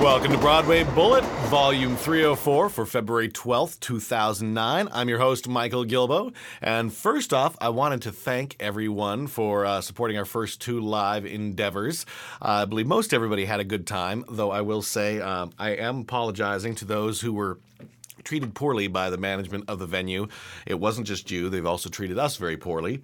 Welcome to Broadway Bullet, Volume 304 for February 12th, 2009. I'm your host, Michael Gilboe. And first off, I wanted to thank everyone for uh, supporting our first two live endeavors. Uh, I believe most everybody had a good time, though I will say um, I am apologizing to those who were treated poorly by the management of the venue. It wasn't just you, they've also treated us very poorly.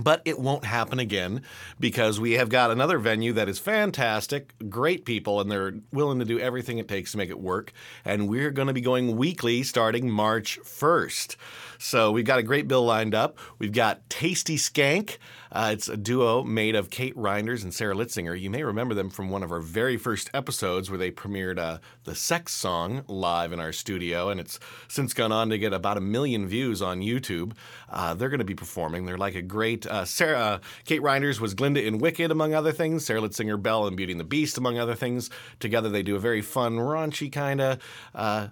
But it won't happen again because we have got another venue that is fantastic, great people, and they're willing to do everything it takes to make it work. And we're going to be going weekly starting March 1st. So we've got a great bill lined up. We've got Tasty Skank. Uh, it's a duo made of Kate Reinders and Sarah Litzsinger. You may remember them from one of our very first episodes where they premiered uh, the Sex Song live in our studio, and it's since gone on to get about a million views on YouTube. Uh, they're going to be performing. They're like a great uh, Sarah. Uh, Kate Reinders was Glinda in Wicked, among other things. Sarah Litzsinger Belle in Beauty and the Beast, among other things. Together, they do a very fun, raunchy kind of uh,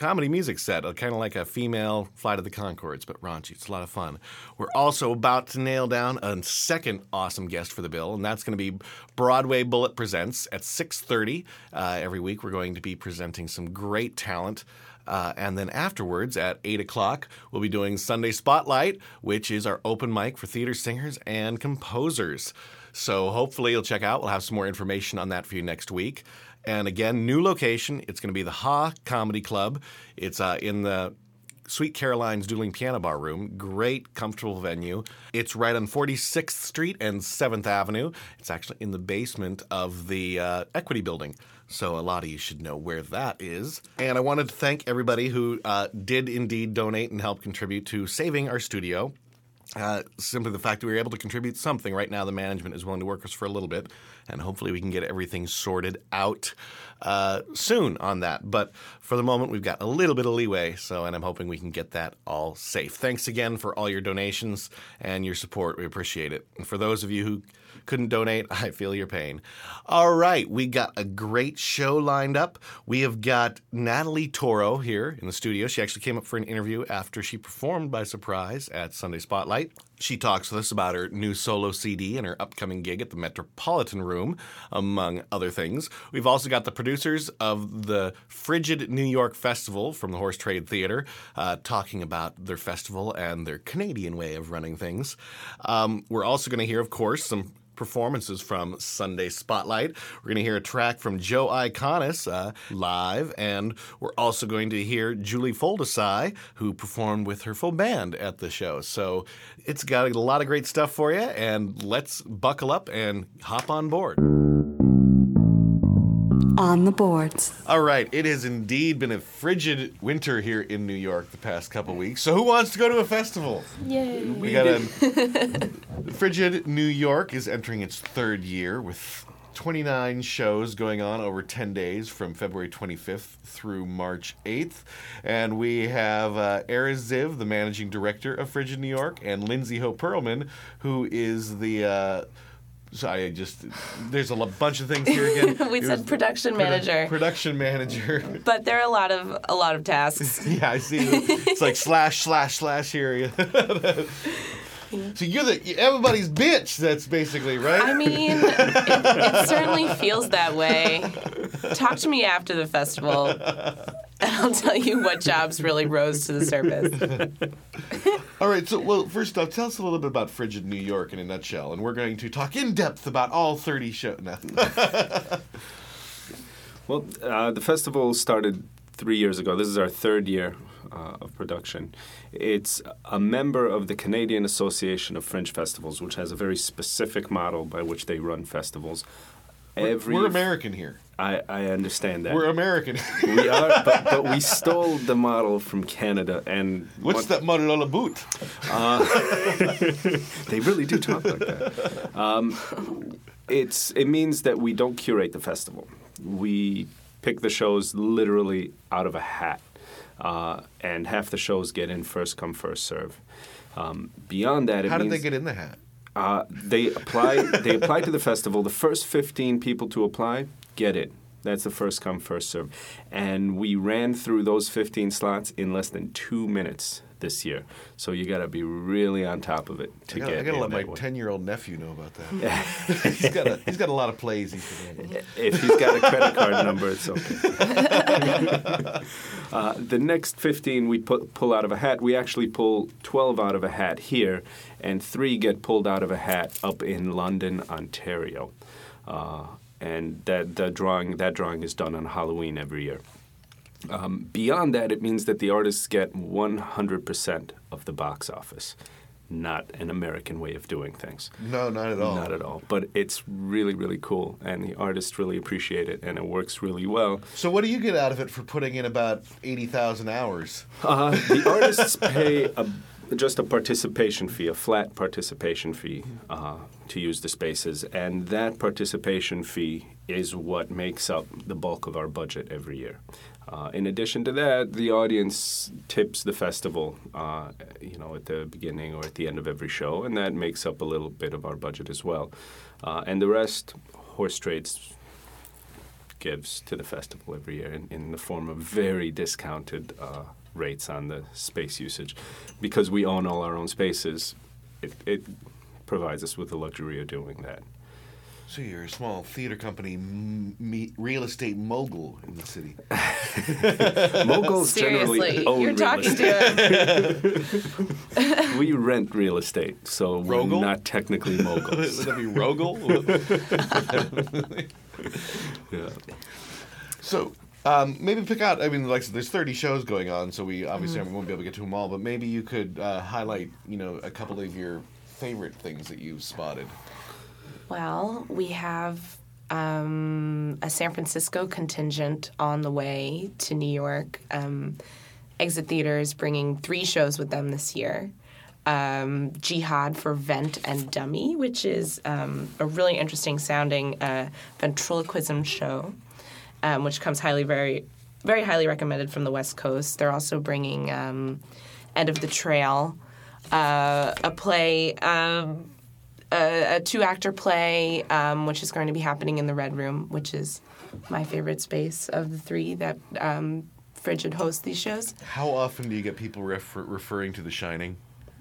comedy music set, kind of like a female Flight of the Conchords, but raunchy. It's a lot of fun. We're also about to nail down a second awesome guest for the bill, and that's going to be Broadway Bullet Presents at 6.30. Uh, every week we're going to be presenting some great talent. Uh, and then afterwards at 8 o'clock, we'll be doing Sunday Spotlight, which is our open mic for theater singers and composers. So hopefully you'll check out. We'll have some more information on that for you next week. And again, new location. It's going to be the Ha Comedy Club. It's uh, in the Sweet Caroline's Dueling Piano Bar Room. Great, comfortable venue. It's right on 46th Street and 7th Avenue. It's actually in the basement of the uh, Equity Building. So a lot of you should know where that is. And I wanted to thank everybody who uh, did indeed donate and help contribute to saving our studio. Uh, simply the fact that we were able to contribute something. Right now, the management is willing to work us for a little bit, and hopefully, we can get everything sorted out uh, soon on that. But for the moment, we've got a little bit of leeway, so and I'm hoping we can get that all safe. Thanks again for all your donations and your support. We appreciate it. And for those of you who couldn't donate, I feel your pain. All right, we got a great show lined up. We have got Natalie Toro here in the studio. She actually came up for an interview after she performed by surprise at Sunday Spotlight. She talks with us about her new solo CD and her upcoming gig at the Metropolitan Room, among other things. We've also got the producers of the Frigid New York Festival from the Horse Trade Theater uh, talking about their festival and their Canadian way of running things. Um, we're also going to hear, of course, some performances from Sunday Spotlight. We're going to hear a track from Joe Iconis uh, live, and we're also going to hear Julie Foldesai, who performed with her full band at the show. So it's got a lot of great stuff for you, and let's buckle up and hop on board. On the boards. All right, it has indeed been a frigid winter here in New York the past couple weeks. So who wants to go to a festival? Yay. We got a Frigid New York is entering its third year with 29 shows going on over 10 days from February 25th through March 8th. And we have uh, Erez Ziv, the managing director of Frigid New York, and Lindsay Hope Perlman, who is the. Uh, so I just there's a bunch of things here again. We It said production produ- manager. Production manager. But there are a lot of a lot of tasks. yeah, I see. It's like slash slash slash here. so you're the everybody's bitch. That's basically right. I mean, it, it certainly feels that way. Talk to me after the festival, I'll tell you what jobs really rose to the surface. All right. So, well, first off, tell us a little bit about Frigid New York in a nutshell, and we're going to talk in depth about all 30 shows. No. Well, uh, the festival started three years ago. This is our third year uh, of production. It's a member of the Canadian Association of Fringe Festivals, which has a very specific model by which they run festivals. Every We're American here. I, I understand that. We're American. we are, but, but we stole the model from Canada, and What's one- that model all about? They really do talk like that. Um, it's it means that we don't curate the festival. We pick the shows literally out of a hat, uh, and half the shows get in first come first serve. Um, beyond that, it How did they get in the hat? uh, they apply. they apply to the festival. The first fifteen people to apply get it. That's the first come first serve, and we ran through those fifteen slots in less than two minutes this year. So you got to be really on top of it to I gotta, get. I gotta let my ten-year-old nephew know about that. he's got a he's got a lot of plays he's been. If he's got a credit card number, it's okay. uh, the next 15 we put, pull out of a hat. We actually pull 12 out of a hat here, and three get pulled out of a hat up in London, Ontario. Uh, and that the drawing that drawing is done on Halloween every year. Um, beyond that, it means that the artists get 100% of the box office, not an American way of doing things. No, not at all. Not at all. But it's really, really cool, and the artists really appreciate it, and it works really well. So what do you get out of it for putting in about eighty thousand hours? Uh, the artists pay a, just a participation fee, a flat participation fee, uh, to use the spaces, and that participation fee is what makes up the bulk of our budget every year. Uh, in addition to that, the audience tips the festival, uh, you know, at the beginning or at the end of every show, and that makes up a little bit of our budget as well. Uh, and the rest, horse trades gives to the festival every year in, in the form of very discounted uh, rates on the space usage. Because we own all our own spaces, it, it provides us with the luxury of doing that. So you're a small theater company, m- me, real estate mogul in the city. Moguls generally Seriously, own you're real talking estate. to him. We rent real estate, so Rogel? we're not technically moguls. Would moguls. that be Rogel? yeah. so um, maybe pick out. I mean, like I there's 30 shows going on, so we obviously Mm-hmm. won't be able to get to them all. But maybe you could uh, highlight, you know, a couple of your favorite things that you've spotted. Well, we have um, a San Francisco contingent on the way to New York. Um, Exit Theater is bringing three shows with them this year. Um, Jihad for Vent and Dummy, which is um, a really interesting sounding uh, ventriloquism show, um, which comes highly, very, very highly recommended from the West Coast. They're also bringing um, End of the Trail, uh, a play. Um, a, a two actor play, um, which is going to be happening in the Red Room, which is my favorite space of the three that um, Frigid hosts these shows. How often do you get people refer- referring to The Shining?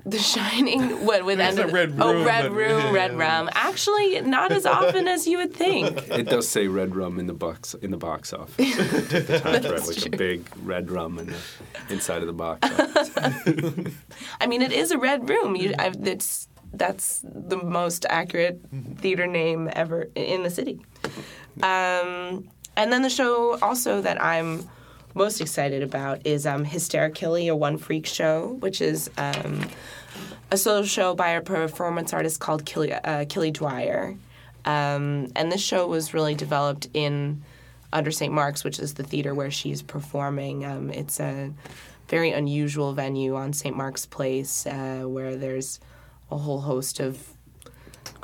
The Shining, what with It's end a of- Red oh Room, Red but- Room, Red Rum. Actually, not as often as you would think. It does say red rum in the box in the box office. the times red, like a big red rum in the inside of the box office. I mean, it is a Red Room. You, I, it's that's the most accurate theater name ever in the city. Um, and then the show also that I'm most excited about is um, Hysterically, a one freak show, which is um, a solo show by a performance artist called Killy, uh, Killy Dwyer. Um, and this show was really developed in under St. Mark's, which is the theater where she's performing. Um, it's a very unusual venue on St. Mark's Place uh, where there's a whole host of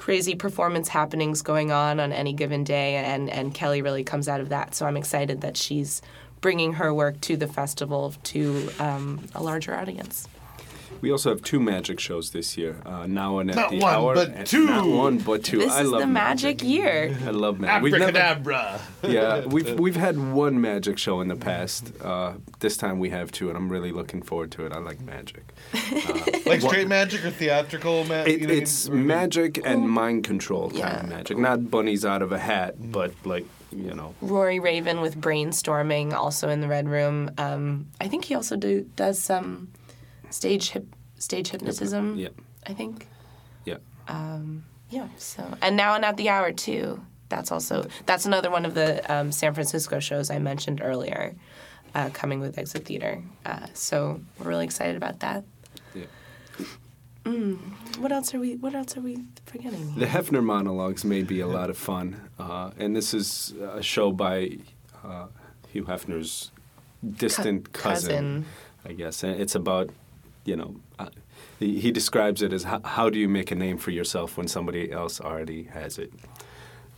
crazy performance happenings going on on any given day, and, and Killy really comes out of that. So I'm excited that she's bringing her work to the festival to um, a larger audience. We also have two magic shows this year. Uh, now and at Not the one, hour. but and- two. Not one, but two. This I is love the magic year. I love magic. We've never- Abracadabra. yeah, we've we've had one magic show in the past. Uh, this time we have two, and I'm really looking forward to it. I like magic. Like straight magic or theatrical magic? It, it's magic and mind control kind Yeah. of magic. Not bunnies out of a hat, but like you know. Rory Raven with brainstorming, also in the Red Room. Um, I think he also do, does some stage hip, stage hypnotism. Yeah, I think. yeah. Yeah. So and now and at the hour too. that's also that's another one of the um, San Francisco shows I mentioned earlier, uh, coming with Exit Theater. Uh, so we're really excited about that. Yeah. What else are we? What else are we forgetting? The Hefner monologues may be a lot of fun, uh, and this is a show by uh, Hugh Hefner's distant Cou- cousin. cousin, I guess. And it's about, you know, uh, he, he describes it as how, how do you make a name for yourself when somebody else already has it,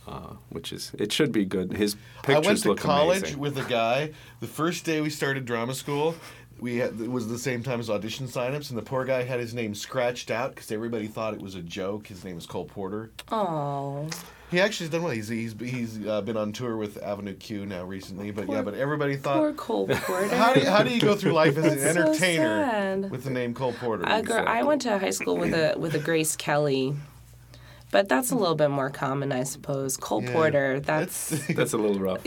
uh, which is it should be good. His pictures I went to college amazing. with a guy. The first day we started drama school, we had, it was the same time as audition signups, and the poor guy had his name scratched out because everybody thought it was a joke. His name is Cole Porter. Oh, He actually has done well. He's he's he's uh, been on tour with Avenue Q now recently, but yeah, but everybody thought poor thought. Cole Porter. How do, you, how do you go through life as an That's so entertainer sad. with the name Cole Porter? A gr- I went to high school with a with a Grace Kelly, but that's a little bit more common, I suppose. Cole Yeah. Porter. That's That's a little rough.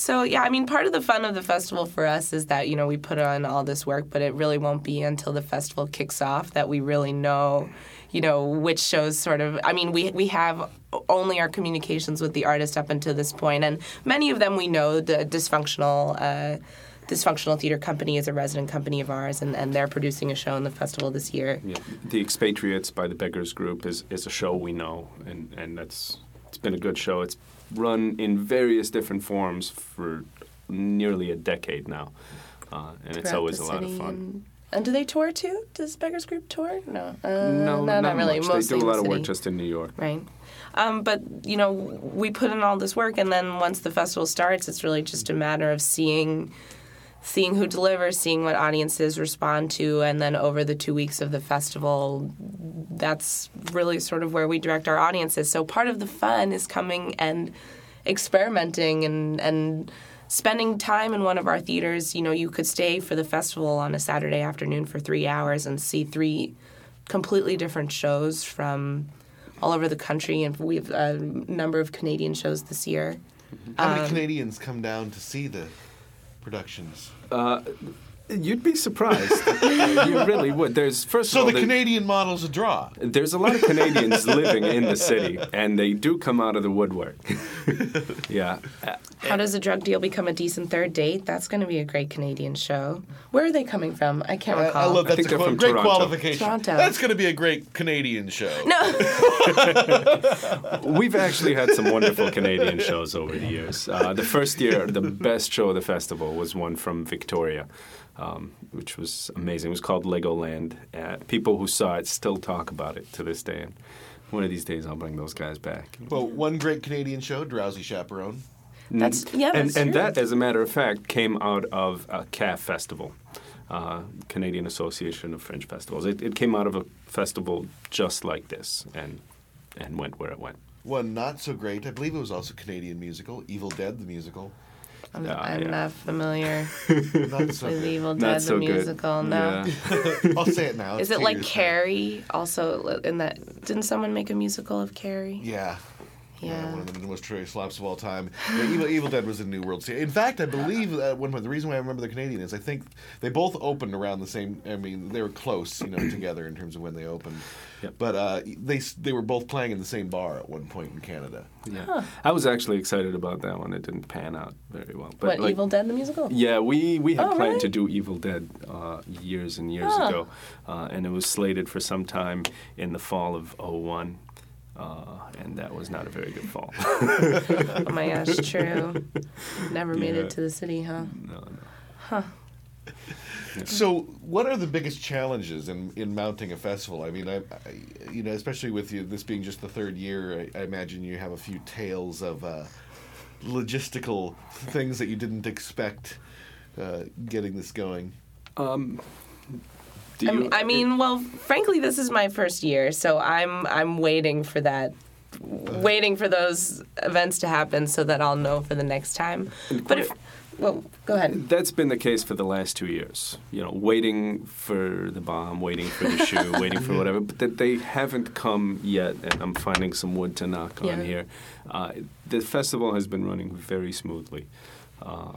So yeah. I mean, part of the fun of the festival for us is that you know we put on all this work, but it really won't be until the festival kicks off that we really know, you know, which shows sort of. I mean, we we have only our communications with the artist up until this point, and many of them we know the dysfunctional. Uh, Dysfunctional Theater Company is a resident company of ours, and, and they're producing a show in the festival this year. Yeah. The Expatriates by the Beggars Group is, is a show we know, and, and that's it's been a good show. It's run in various different forms for nearly a decade now, uh, and it's always a lot of fun. And, do they tour too? Does Beggars Group tour? No, uh, no, no, not, really. Much. Mostly they do a lot of work just in New York. right. Um, but you know, we put in all this work, and then once the festival starts, it's really just a matter of seeing, seeing who delivers, seeing what audiences respond to, and then over the two weeks of the festival, that's really sort of where we direct our audiences. So part of the fun is coming and experimenting and and spending time in one of our theaters. You know, you could stay for the festival on a Saturday afternoon for three hours and see three completely different shows from all over the country, and we have a number of Canadian shows this year. How Um, many Canadians come down to see the productions? Uh, You'd be surprised. you really would. There's first So of all the there- Canadian model's a draw. There's a lot of Canadians living in the city, and they do come out of the woodwork. yeah. How does a drug deal become a decent third date? That's going to be a great Canadian show. Where are they coming from? I can't I, recall. I love I that's think a qual- great Toronto. qualification. Toronto. That's going to be a great Canadian show. No. We've actually had some wonderful Canadian shows over the years. Uh, the first year, the best show of the festival was one from Victoria, um, which was amazing. It was called Legoland. Uh, people who saw it still talk about it to this day. And one of these days, I'll bring those guys back. Well, one great Canadian show, Drowsy Chaperone. That's yeah, and that's and true. that, as a matter of fact, came out of a CAF festival, uh, Canadian Association of Fringe Festivals. It, it came out of a festival just like this, and and went where it went. One not so great. I believe it was also Canadian musical, Evil Dead the musical. I'm, Yeah, I'm yeah. not familiar Not so with great. Evil Not Dead so the good. musical. No. Yeah. I'll say it now. Is it like. Carrie? Also, in that, didn't someone make a musical of Carrie? Yeah. Yeah. one of the most true slaps of all time. Yeah, Evil, Evil Dead was a New World Series. In fact, I believe uh, one point the reason why I remember the Canadian is I think they both opened around the same. I mean, they were close, you know, together in terms of when they opened. Yep. But uh, they they were both playing in the same bar at one point in Canada. Yeah. I was actually excited about that one. It didn't pan out very well. But what like, Evil Dead the musical? Yeah, we, we had Oh, planned really? to do Evil Dead uh, years and years Huh. ago, uh, and it was slated for some time in the fall of '01, uh, and that was not a very good fall. Oh my gosh, true. Never made Yeah. it to the city, huh? no, no. Huh. So, what are the biggest challenges in, in mounting a festival? I mean, I, I you know, especially with you, this being just the third year, I, I imagine you have a few tales of uh, logistical things that you didn't expect uh, getting this going. Do I you- mean, I mean, well, frankly, this is my first year, so I'm I'm waiting for that, waiting for those events to happen so that I'll know for the next time. But if, well, go ahead. That's been the case for the last two years. You know, waiting for the bomb, waiting for the shoe, waiting for whatever, but that they haven't come yet, and I'm finding some wood to knock Yeah. on here. Uh, the festival has been running very smoothly. Uh,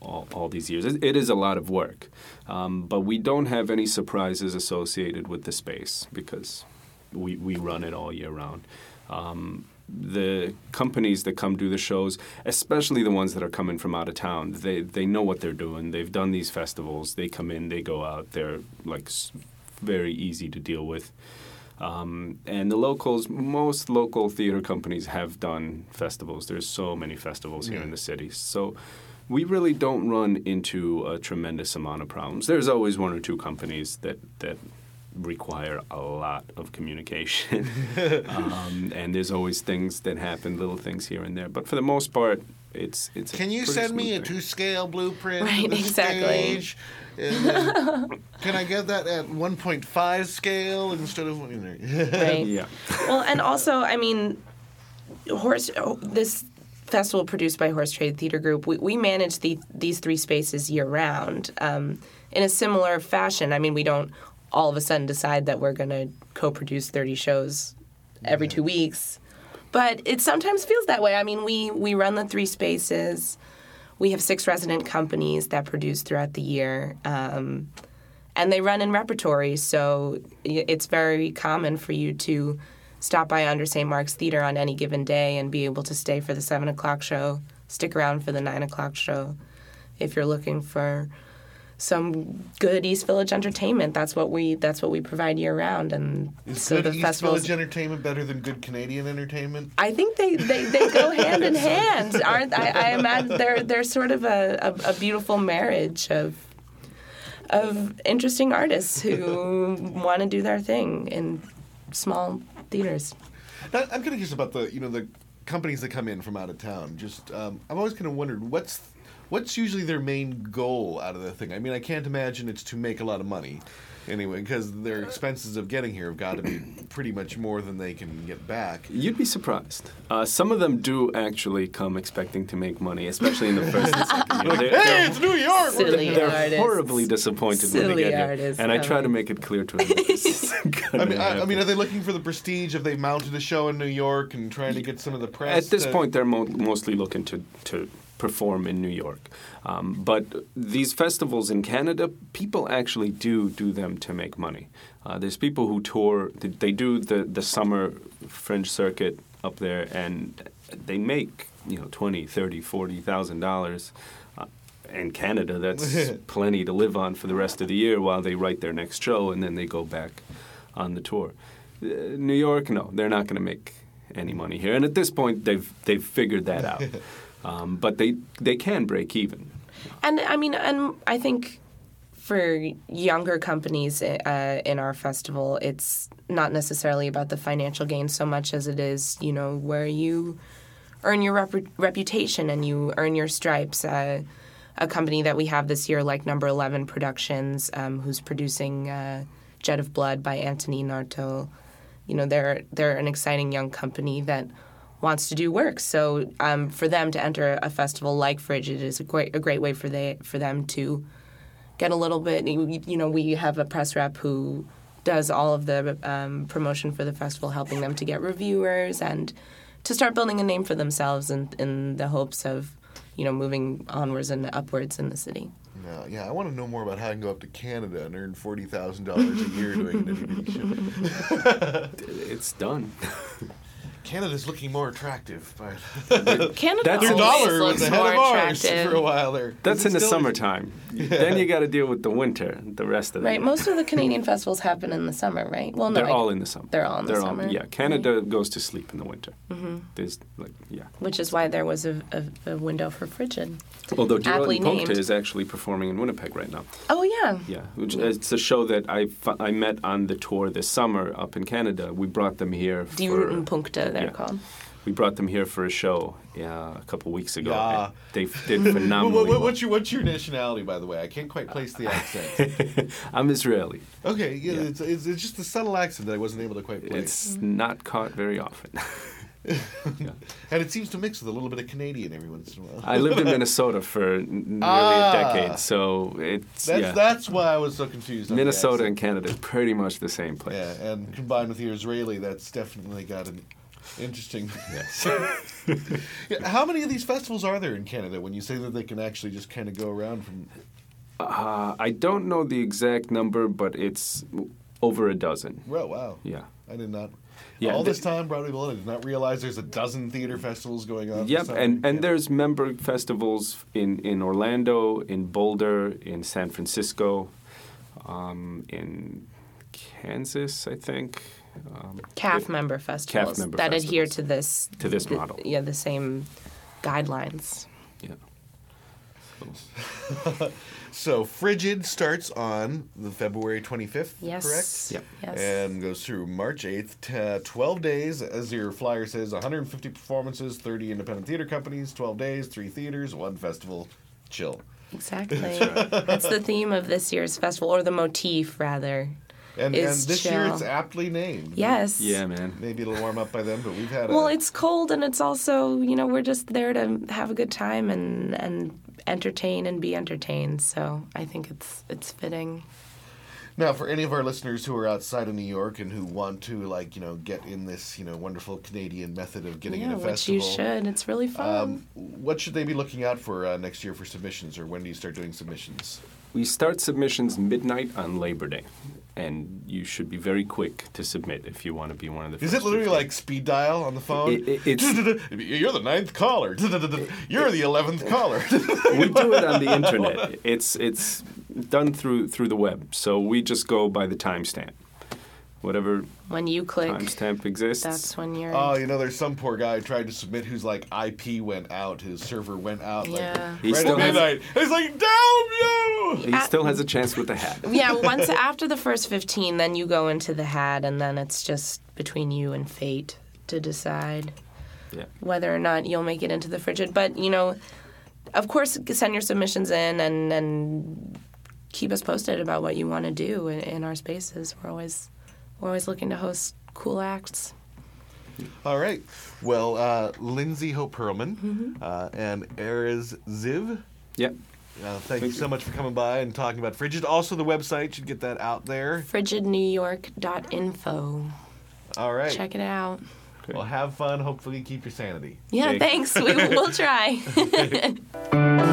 all, all, these years. It, it is a lot of work, um, but we don't have any surprises associated with the space because we, we run it all year round. Um, the companies that come do the shows, especially the ones that are coming from out of town, they they know what they're doing. They've done these festivals. They come in, they go out. They're like very easy to deal with. Um, and the locals, most local theater companies have done festivals. There's so many festivals here in the city. So we really don't run into a tremendous amount of problems. There's always one or two companies that, that require a lot of communication. um, and there's always things that happen, little things here and there. But for the most part, it's it's. Can you send me a two scale blueprint? Right, the exactly. stage? Can I get that at 1.5 scale instead of Right. Yeah. Well, and also, I mean, horse. This festival produced by Horse Trade Theater Group, we, we manage the, these three spaces year round um, in a similar fashion. I mean, we don't all of a sudden decide that we're going to co-produce thirty shows every two weeks, but it sometimes feels that way. I mean, we we run the three spaces. We have six resident companies that produce throughout the year. Um, and they run in repertory, so it's very common for you to stop by under St. Mark's Theater on any given day and be able to stay for the seven o'clock show, stick around for the nine o'clock show. If you're looking for some good East Village entertainment, that's what we that's what we provide year round, and Is so good the East festivals. Village entertainment better than good Canadian entertainment? I think they, they, they go hand in hand, aren't I? I imagine they're they're sort of a, a, a beautiful marriage of of interesting artists who want to do their thing in small theaters. Now, I'm kind of curious about the you know the companies that come in from out of town. Just um, I've always kind of wondered what's what's usually their main goal out of the thing. I mean, I can't imagine it's to make a lot of money. Anyway, because their expenses of getting here have got to be pretty much more than they can get back. You'd be surprised. Uh, some of them do actually come expecting to make money, especially in the first and second year. They're, Hey, they're- it's New York! Silly they're artists. horribly disappointed when they get here, artists and I try to make it clear to them. This isn't gonna I mean, I, I mean, are they looking for the prestige? Have they've mounted a show in New York and trying to get some of the press? At this to- point, they're mo- mostly looking to, to perform in New York. Um, but these festivals in Canada, people actually do do them to make money. Uh, there's people who tour, they- do the, the summer fringe circuit up there, and they make, you know, 20, 30, 40,000 dollars. Uh, in Canada, that's plenty to live on for the rest of the year while they write their next show and then they go back on the tour. Uh, New York, no, they're not going to make any money here, and at this point, they've they've figured that out. um, but they they can break even. And I mean, and I think for younger companies uh, in our festival, it's not necessarily about the financial gain so much as it is, you know, where you earn your rep- reputation and you earn your stripes. Uh, a company that we have this year, like Number Eleven Productions, um, who's producing uh, Jet of Blood by Antonin Artaud. You know, they're they're an exciting young company that wants to do work. So um, for them to enter a festival like Frigid is a great a great way for they for them to get a little bit. You you know, we have a press rep who does all of the um, promotion for the festival, helping them to get reviewers and to start building a name for themselves in, in the hopes of you know moving onwards and upwards in the city. No, yeah, I want to know more about how I can go up to Canada and earn forty thousand dollars a year doing an interview show. It's done. Canada's looking more attractive, but Canada That's their dollar looks was ahead more of ours attractive. for a while there. That's in the still- summertime. Then you got to deal with the winter, the rest of the Right, year. most of the Canadian festivals happen in the summer, right? Well, no, They're I- all in the summer. They're all in the They're summer. yeah, Canada goes to sleep in the winter. Mm-hmm. There's like yeah. which is why there was a, a, a window for Frigid. Although Aptly Geraldine Puncta named. is actually performing in Winnipeg right now. Oh yeah, Yeah, which, it's a show that I, fu- I met on the tour this summer up in Canada. We brought them here Die for Roten Punkte, they're yeah. called. we brought them here for a show yeah, a couple weeks ago. Yeah. They f- did What, phenomenally. what, what's your what's your nationality, by the way? I can't quite place the accent. I'm Israeli. Okay, yeah, Yeah. It's, it's, it's just the subtle accent that I wasn't able to quite place, It's not caught very often. and it seems to mix with a little bit of Canadian every once in a while. I lived in Minnesota for n- nearly Ah. a decade, so it's That's yeah. that's why I was so confused. Minnesota and Canada is pretty much the same place. Yeah, and combined with your Israeli, that's definitely got an interesting. Yes. Yeah, How many of these festivals are there in Canada? When you say that they can actually just kind of go around from. Uh, I don't know the exact number, but it's over a dozen. Well, wow. Yeah. I did not. Yeah, All the- this time, Broadway Bullet, I did not realize there's a dozen theater festivals going on. Yep, and, and there's member festivals in, in Orlando, in Boulder, in San Francisco, um, in Kansas, I think. Um, CAF it- member festivals member that adhere to this To this the- model. Yeah, the same guidelines. Yeah. So Frigid starts on the February 25th, Yes. correct? Yep. Yes. And goes through March 8th, t- uh, 12 days, as your flyer says, 150 performances, 30 independent theater companies, 12 days, 3 theaters, 1 festival. Chill. Exactly. That's the theme of this year's festival, or the motif, rather. And, and Is this year it's aptly named. Yes. Yeah, man. Maybe it'll warm up by then, but we've had a. Well, it's cold, and it's also, you know, we're just there to have a good time and and entertain and be entertained. So I think it's it's fitting. Now, for any of our listeners who are outside of New York and who want to, like, you know, get in this, you know, wonderful Canadian method of getting yeah, in a which you should. It's really fun. Um, what should they be looking out for uh, next year for submissions, or when do you start doing submissions? We start submissions midnight on Labor Day, and you should be very quick to submit if you want to be one of the Is it literally 50. like speed dial on the phone? It- it- it's- You're the ninth caller. You're the eleventh caller. we do it on the internet. It's it's done through through the web. So we just go by the timestamp. Whatever when you click, timestamp exists. that's when you're. oh, you know, there's some poor guy who tried to submit whose like IP went out, his server went out. Yeah. Like, He right still at has- midnight. He's like, damn you! he still has a chance with the hat. yeah, once after the first 15, then you go into the hat, and then it's just between you and fate to decide Yeah. whether or not you'll make it into the frigid. But, you know, of course, send your submissions in and, and keep us posted about what you want to do in, in our spaces. We're always we're always looking to host cool acts. All right. Well, uh, Lindsay Hope Perlman Mm-hmm. uh, and Erez Ziv. Yep. Uh, thank, you so much for coming by and talking about Frigid. Also, the website should get that out there. frigidnewyork.info. All right. Check it out. Well, have fun. Hopefully, keep your sanity. Yeah, Okay. thanks. We, we'll try.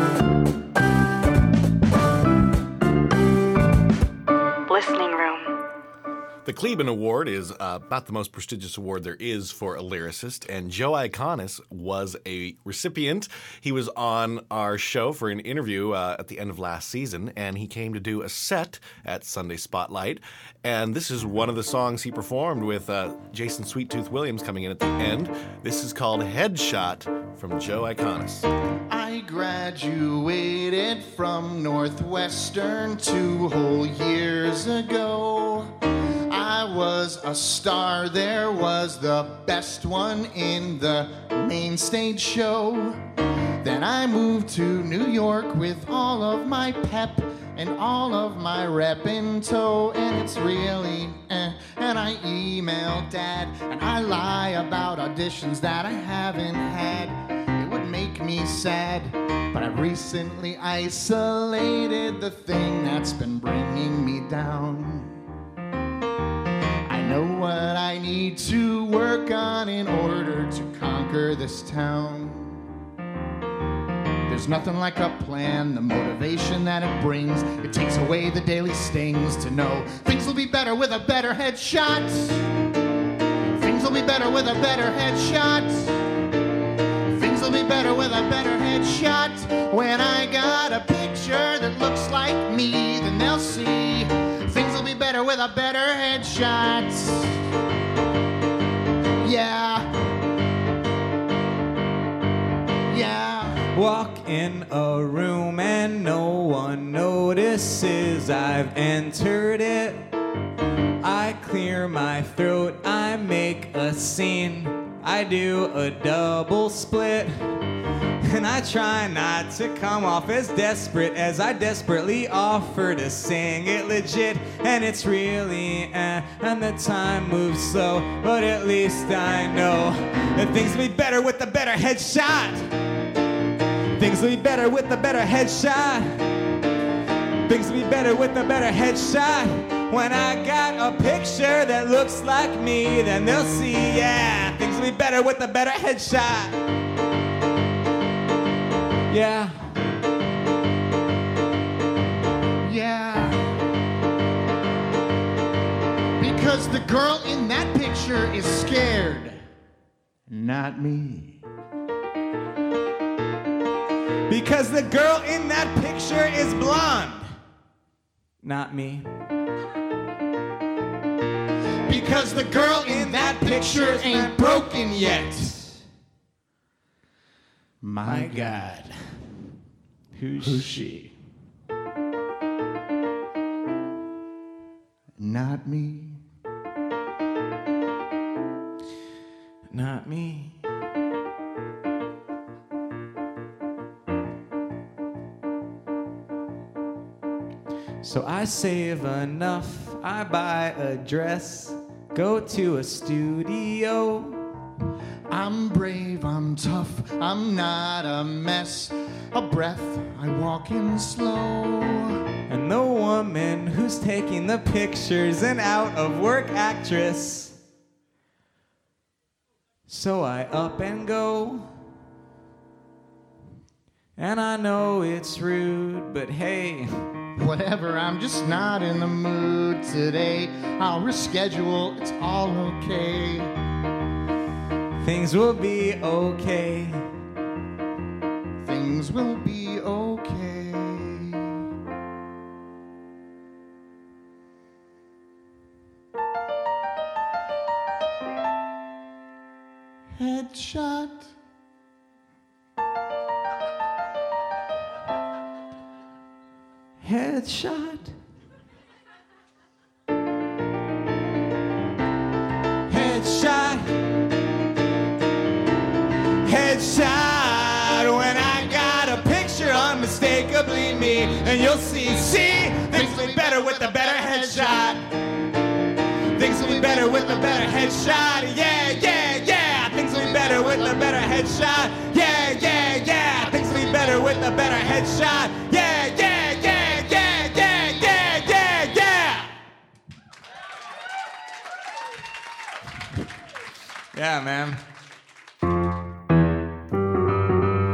The Kleban Award is uh, about the most prestigious award there is for a lyricist, and Joe Iconis was a recipient. He was on our show for an interview uh, at the end of last season, and he came to do a set at Sunday Spotlight. And this is one of the songs he performed with uh, Jason Sweet-Tooth Williams coming in at the end. This is called Headshot from Joe Iconis. I graduated from Northwestern two whole years ago. I was a star, there was the best one in the main stage show. Then I moved to New York with all of my pep and all of my rep in tow, and it's really eh. And I email dad, and I lie about auditions that I haven't had. It would make me sad, but I've recently isolated the thing that's been bringing me down. Know what I need to work on in order to conquer this town. There's nothing like a plan, the motivation that it brings. It takes away the daily stings to know things will be better with a better headshot. Things will be better with a better headshot. Things will be better with a better headshot. When I got a picture that looks like me, then they'll see. Better with a better headshot. Yeah. Yeah. Walk in a room and no one notices I've entered it. I clear my throat, I make a scene. I do a double split. And I try not to come off as desperate as I desperately offer to sing it legit. And it's really, eh, and the time moves slow. But at least I know that things will be better with a better headshot. Things will be better with a better headshot. Things will be better with a better headshot. When I got a picture that looks like me, then they'll see, yeah. Things will be better with a better headshot. Yeah. Yeah. Because the girl in that picture is scared. Not me. Because the girl in that picture is blonde. Not me. Because the girl in that picture ain't broken yet. My God. Who's, she? Not me. Not me. So I save enough, I buy a dress, go to a studio. I'm brave, I'm tough, I'm not a mess. A breath, I walk in slow. And the woman who's taking the pictures, an out of work actress. So I up and go. And I know it's rude, but hey, Whatever, I'm just not in the mood today. I'll reschedule, it's all okay. things will be okay. Things will be okay. Headshot. Headshot. Headshot. Headshot. When I got a picture, unmistakably me. And you'll see, see, things will be better with a better headshot. Things will be better with a better headshot. Yeah, yeah, yeah. Things will be better with a better headshot. Yeah, yeah, yeah. Things will be better with a better headshot. Yeah, Yeah, man.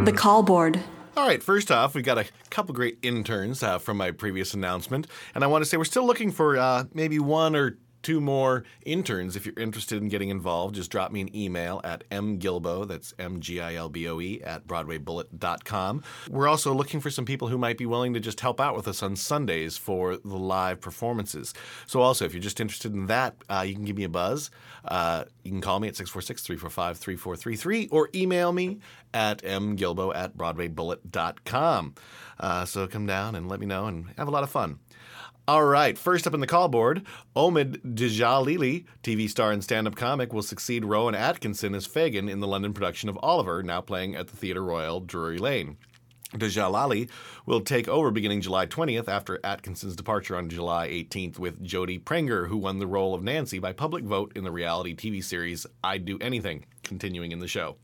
The call board. All right, first off, we got a couple great interns uh, from my previous announcement. And I want to say we're still looking for uh, maybe one or two more interns. If you're interested in getting involved, just drop me an email at mgilboe, that's M-G-I-L-B-O-E, at broadwaybullet.com. We're also looking for some people who might be willing to just help out with us on Sundays for the live performances. So also, if you're just interested in that, uh, you can give me a buzz. Uh, you can call me at 646-345-3433 or email me at mgilboe at broadwaybullet.com. Uh, so come down and let me know and have a lot of fun. All right, first up in the call board, Omid Djalili, TV star and stand up comic, will succeed Rowan Atkinson as Fagin in the London production of Oliver, now playing at the Theatre Royal, Drury Lane. Djalili will take over beginning July 20th after Atkinson's departure on July 18th with Jodie Prenger, who won the role of Nancy by public vote in the reality TV series I'd Do Anything, continuing in the show.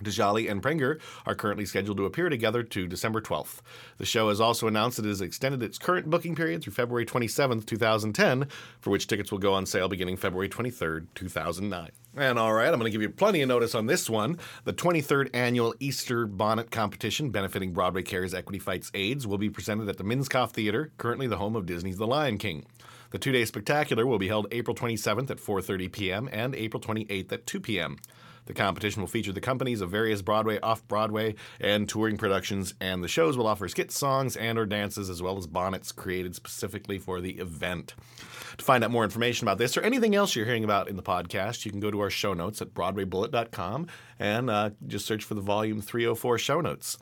Djali and Prenger are currently scheduled to appear together to December 12th. The show has also announced that it has extended its current booking period through February 27th, 2010, for which tickets will go on sale beginning February 23rd, 2009. And all right, I'm going to give you plenty of notice on this one. The 23rd annual Easter Bonnet Competition benefiting Broadway Cares Equity Fights AIDS will be presented at the Minskoff Theater, currently the home of Disney's The Lion King. The two-day spectacular will be held April 27th at 4:30 p.m. and April 28th at 2 p.m. The competition will feature the companies of various Broadway, off-Broadway, and touring productions, and the shows will offer skits, songs, and or dances, as well as bonnets created specifically for the event. To find out more information about this or anything else you're hearing about in the podcast, you can go to our show notes at broadwaybullet.com and uh, just search for the Volume 304 show notes.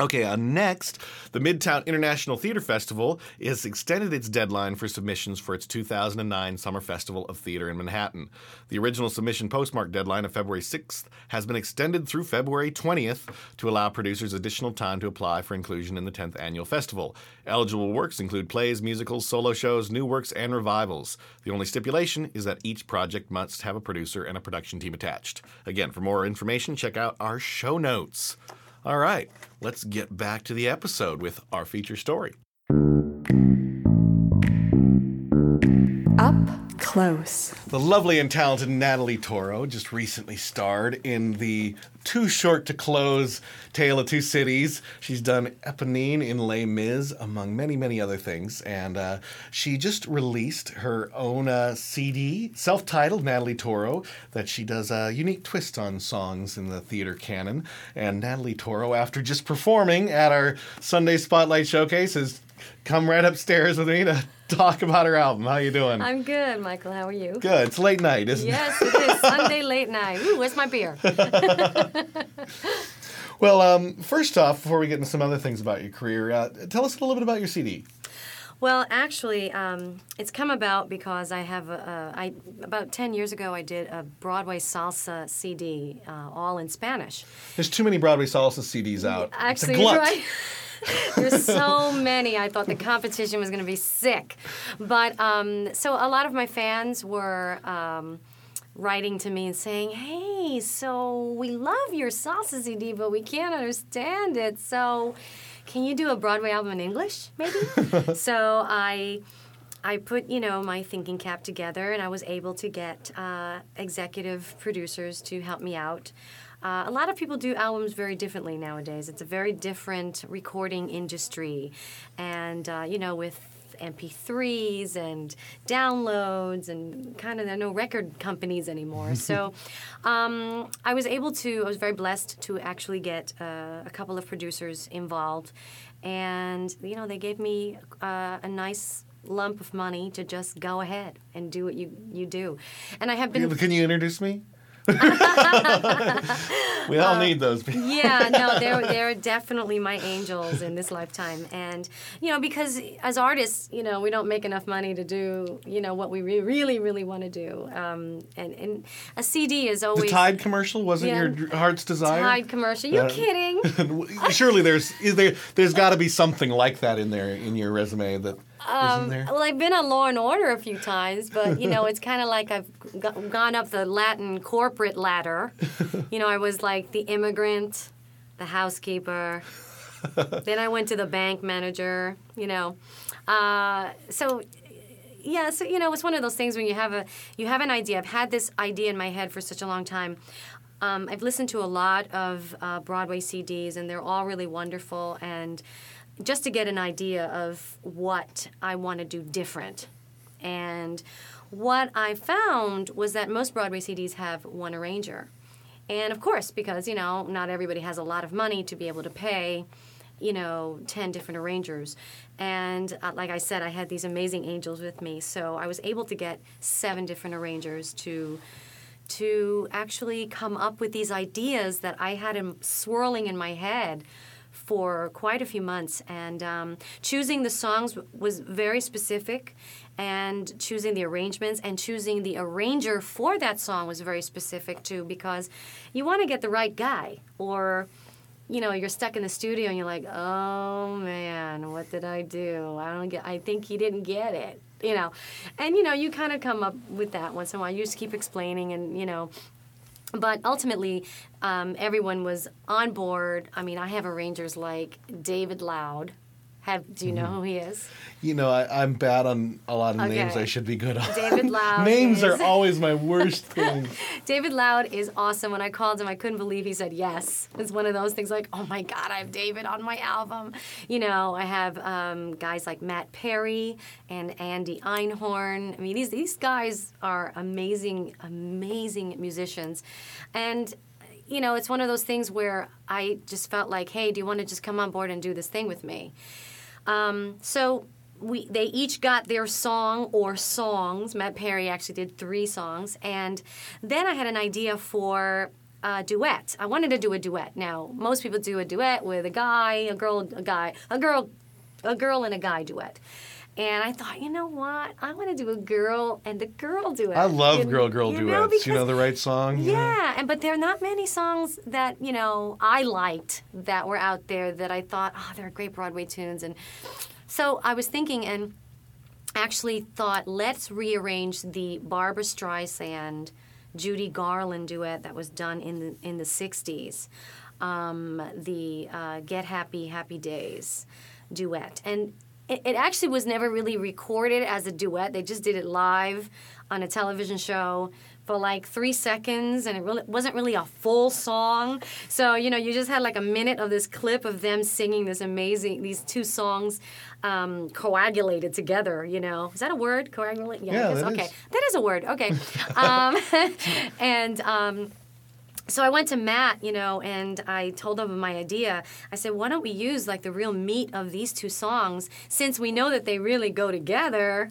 Okay, uh, next, the Midtown International Theater Festival has extended its deadline for submissions for its 2009 Summer Festival of Theater in Manhattan. The original submission postmark deadline of February 6th has been extended through February 20th to allow producers additional time to apply for inclusion in the 10th annual festival. Eligible works include plays, musicals, solo shows, new works, and revivals. The only stipulation is that each project must have a producer and a production team attached. Again, for more information, check out our show notes. All right, let's get back to the episode with our feature story. Up close. The lovely and talented Natalie Toro just recently starred in the Too Short to Close Tale of Two Cities. She's done Eponine in Les Mis, among many, many other things. And uh, she just released her own uh, CD, self titled Natalie Toro, that she does a unique twist on songs in the theater canon. And Natalie Toro, after just performing at our Sunday Spotlight Showcase, has come right upstairs with me to talk about her album. How you doing? I'm good, Michael. How are you? Good. It's late night, isn't it? Yes, it is Sunday late night. Ooh, where's my beer? Well, um, first off, before we get into some other things about your career, uh, tell us a little bit about your CD. Well, actually, um, it's come about because I have a, a, I about ten years ago I did a Broadway salsa CD, uh, all in Spanish. There's too many Broadway salsa CDs out. Actually, it's a glut. right. There's so many. I thought the competition was going to be sick, but um, so a lot of my fans were. Um, Writing to me and saying, "Hey, so we love your salsa CD, but we can't understand it. So, can you do a Broadway album in English, maybe?" so I I put, you know, my thinking cap together, and I was able to get uh, executive producers to help me out. Uh, a lot of people do albums very differently nowadays. It's a very different recording industry, and uh, you know, with MP3s and downloads and kind of there are no record companies anymore. so um, I was able to. I was very blessed to actually get uh, a couple of producers involved, and you know, they gave me uh, a nice lump of money to just go ahead and do what you you do. And I have been Can you introduce me? we all need those people. yeah, no, they're they're definitely my angels in this lifetime, and you know because as artists, you know we don't make enough money to do you know what we re- really really want to do, um, and and a CD is always. The Tide commercial wasn't Yeah. your heart's desire. Tide commercial. You Uh, kidding? Surely there's is there there's got to be something like that in there in your resume that there. Well, I've been on Law and Order a few times, but you know, it's kind of like I've g- gone up the Latin corporate ladder. You know, I was like the immigrant, the housekeeper. then I went to the bank manager. You know, uh, so yeah, so you know, it's one of those things when you have a you have an idea. I've had this idea in my head for such a long time. Um, I've listened to a lot of uh, Broadway CDs, and they're all really wonderful. And just to get an idea of what I want to do different. And what I found was that most Broadway CDs have one arranger. And of course, because, you know, not everybody has a lot of money to be able to pay, you know, 10 different arrangers. And uh, like I said, I had these amazing angels with me. So I was able to get seven different arrangers to to actually come up with these ideas that I had in, swirling in my head for quite a few months. And um, choosing the songs was very specific, and choosing the arrangements and choosing the arranger for that song was very specific too, because you want to get the right guy or you know, you're stuck in the studio and you're like, oh man, what did I do? I don't get. I think he didn't get it. You know, and you know, you kind of come up with that once in a while. You just keep explaining, and you know. But ultimately, um, everyone was on board. I mean, I have arrangers like David Loud. Have do you know who he is? You know, I, I'm bad on a lot of names I should be good on. David Loud names is- are always my worst thing. David Loud is awesome. When I called him, I couldn't believe he said yes. It's one of those things like, oh my God, I have David on my album. You know, I have um, guys like Matt Perri and Andy Einhorn. I mean, these, these guys are amazing, amazing musicians. And, you know, it's one of those things where I just felt like, hey, do you want to just come on board and do this thing with me? Um, so we they each got their song or songs. Matt Perri actually did three songs, and then I had an idea for a duet. I wanted to do a duet. Now most people do a duet with a guy, a girl, a guy, a girl, a girl and a guy duet. And I thought, you know what? I want to do a girl and a girl duet. I love You- girl girl you know, duets. you know the right song. yeah, and but there are not many songs that you know I liked that were out there that I thought, oh, they're great Broadway tunes, and so I was thinking and actually thought, let's rearrange the Barbra Streisand, Judy Garland duet that was done in the in the '60s, um, the uh, Get Happy Happy Days duet, and it, it actually was never really recorded as a duet. They just did it live on a television show for like three seconds, and it really wasn't really a full song. So you know, you just had like a minute of this clip of them singing this amazing these two songs um, coagulated together. You know, is that a word? Coagulate? Yeah, guess. that okay, is. that is a word. Okay, um, and. Um, so I went to Matt, you know, and I told him my idea. I said, why don't we use like the real meat of these two songs since we know that they really go together?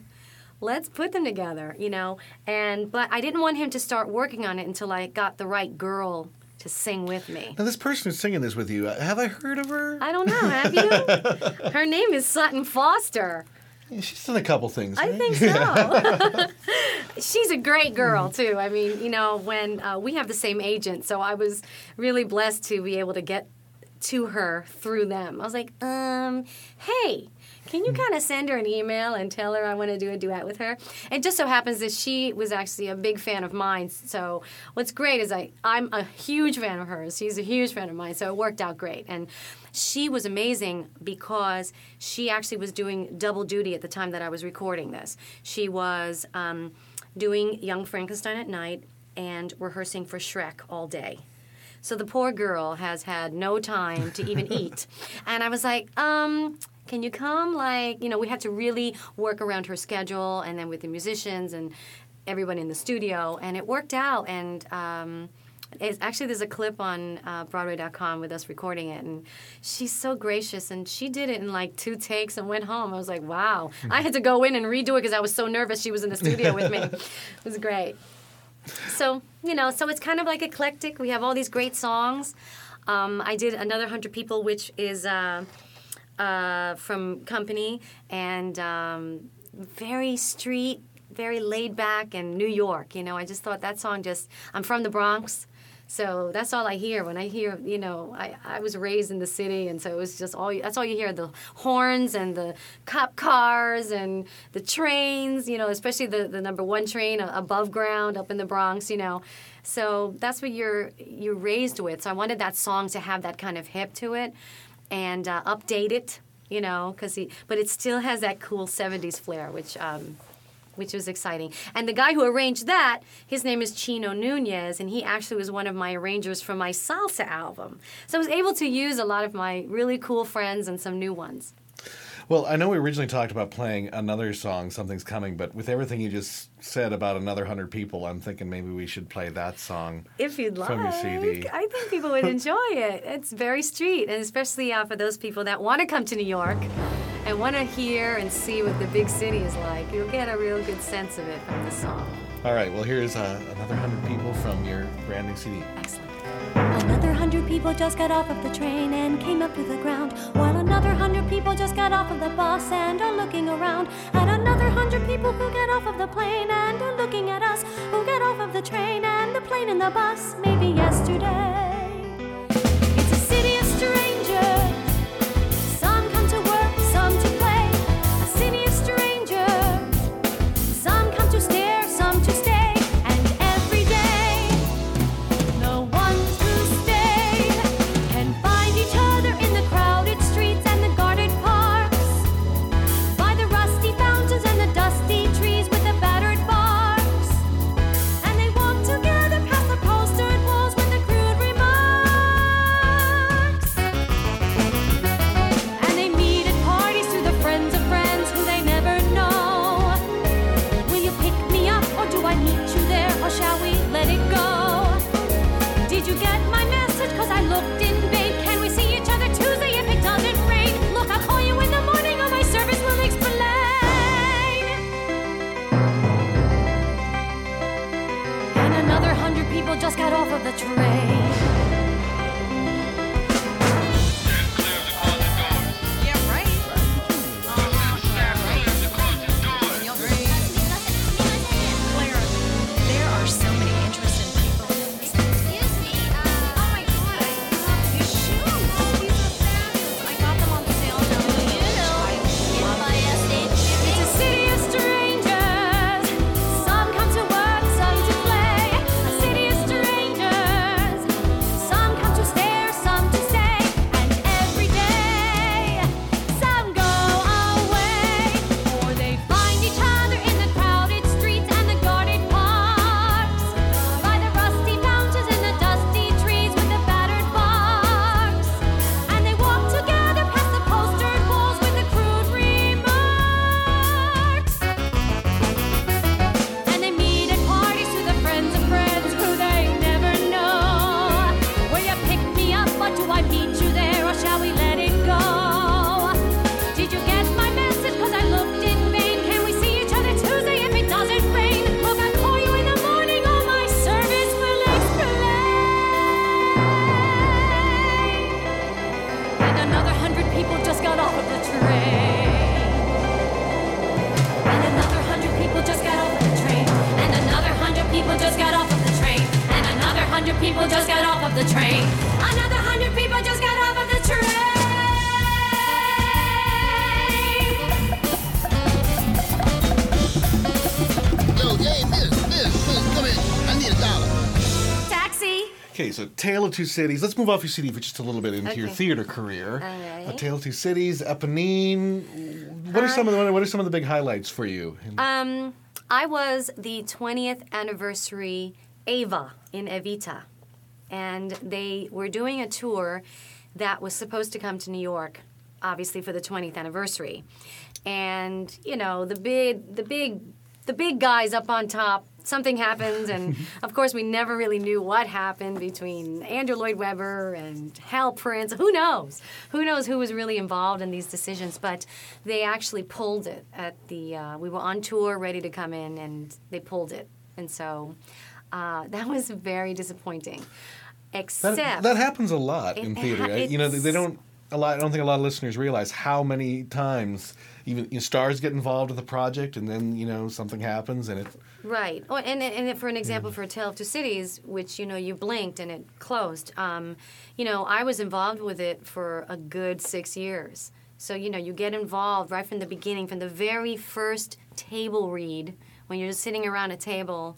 Let's put them together, you know. And but I didn't want him to start working on it until I got the right girl to sing with me. Now, this person who's singing this with you, uh, have I heard of her? I don't know, have you? Her name is Sutton Foster. She's done a couple things. I think so. She's a great girl too. I mean, you know, when uh, we have the same agent, so I was really blessed to be able to get to her through them. I was like, um, hey. Can you kind of send her an email and tell her I want to do a duet with her? It just so happens that she was actually a big fan of mine. So what's great is I I'm a huge fan of hers. She's a huge fan of mine. So it worked out great. And she was amazing because she actually was doing double duty at the time that I was recording this. She was um, doing Young Frankenstein at night and rehearsing for Shrek all day. So the poor girl has had no time to even eat. And I was like, um, can you come? Like, you know, we had to really work around her schedule and then with the musicians and everyone in the studio. And it worked out. And um, it's, actually, there's a clip on uh, Broadway.com with us recording it. And she's so gracious. And she did it in like two takes and went home. I was like, wow. I had to go in and redo it because I was so nervous she was in the studio with me. It was great. So, you know, so it's kind of like eclectic. We have all these great songs. Um, I did another hundred people, which is uh, uh, from Company, and um, very street, very laid back, and New York. You know, I just thought that song just. I'm from the Bronx. So that's all I hear when I hear, you know, I, I was raised in the city, and so it was just all, that's all you hear the horns and the cop cars and the trains, you know, especially the, the number one train uh, above ground up in the Bronx, you know. So that's what you're, you're raised with. So I wanted that song to have that kind of hip to it and uh, update it, you know, because he, but it still has that cool 70s flair, which, um, which was exciting. And the guy who arranged that, his name is Chino Nunez, and he actually was one of my arrangers for my salsa album. So I was able to use a lot of my really cool friends and some new ones. Well, I know we originally talked about playing another song, Something's Coming, but with everything you just said about another hundred people, I'm thinking maybe we should play that song. If you'd like, From your CD. I think people would enjoy it. It's very street, and especially uh, for those people that want to come to New York and want to hear and see what the big city is like. You'll get a real good sense of it from the song. All right, well, here's uh, another hundred people from your brand new CD. Excellent. Hundred people just got off of the train and came up to the ground, while another hundred people just got off of the bus and are looking around. At another hundred people who get off of the plane and are looking at us, who get off of the train and the plane and the bus, maybe yesterday. much Cities. Let's move off your city for just a little bit into your theater career. Right. A Tale of Two Cities, Eponine. What are some of the what are some of the big highlights for you? Um, I was the 20th anniversary Eva in Evita, and they were doing a tour that was supposed to come to New York, obviously for the 20th anniversary. And you know the big, the big, the big guys up on top. Something happens, and of course we never really knew what happened between Andrew Lloyd Webber and Hal Prince. Who knows? Who knows who was really involved in these decisions? But they actually pulled it at the. Uh, we were on tour, ready to come in, and they pulled it, and so uh, that was very disappointing. Except That, that happens a lot It in theater. I- you know, they, they don't. A lot. I don't think a lot of listeners realize how many times even you know, stars get involved with a project, and then you know something happens, and it. Right. Oh, and, and for an example, for A Tale of Two Cities, which, you know, you blinked and it closed, um, you know, I was involved with it for a good six years. So, you know, you get involved right from the beginning, from the very first table read, when you're just sitting around a table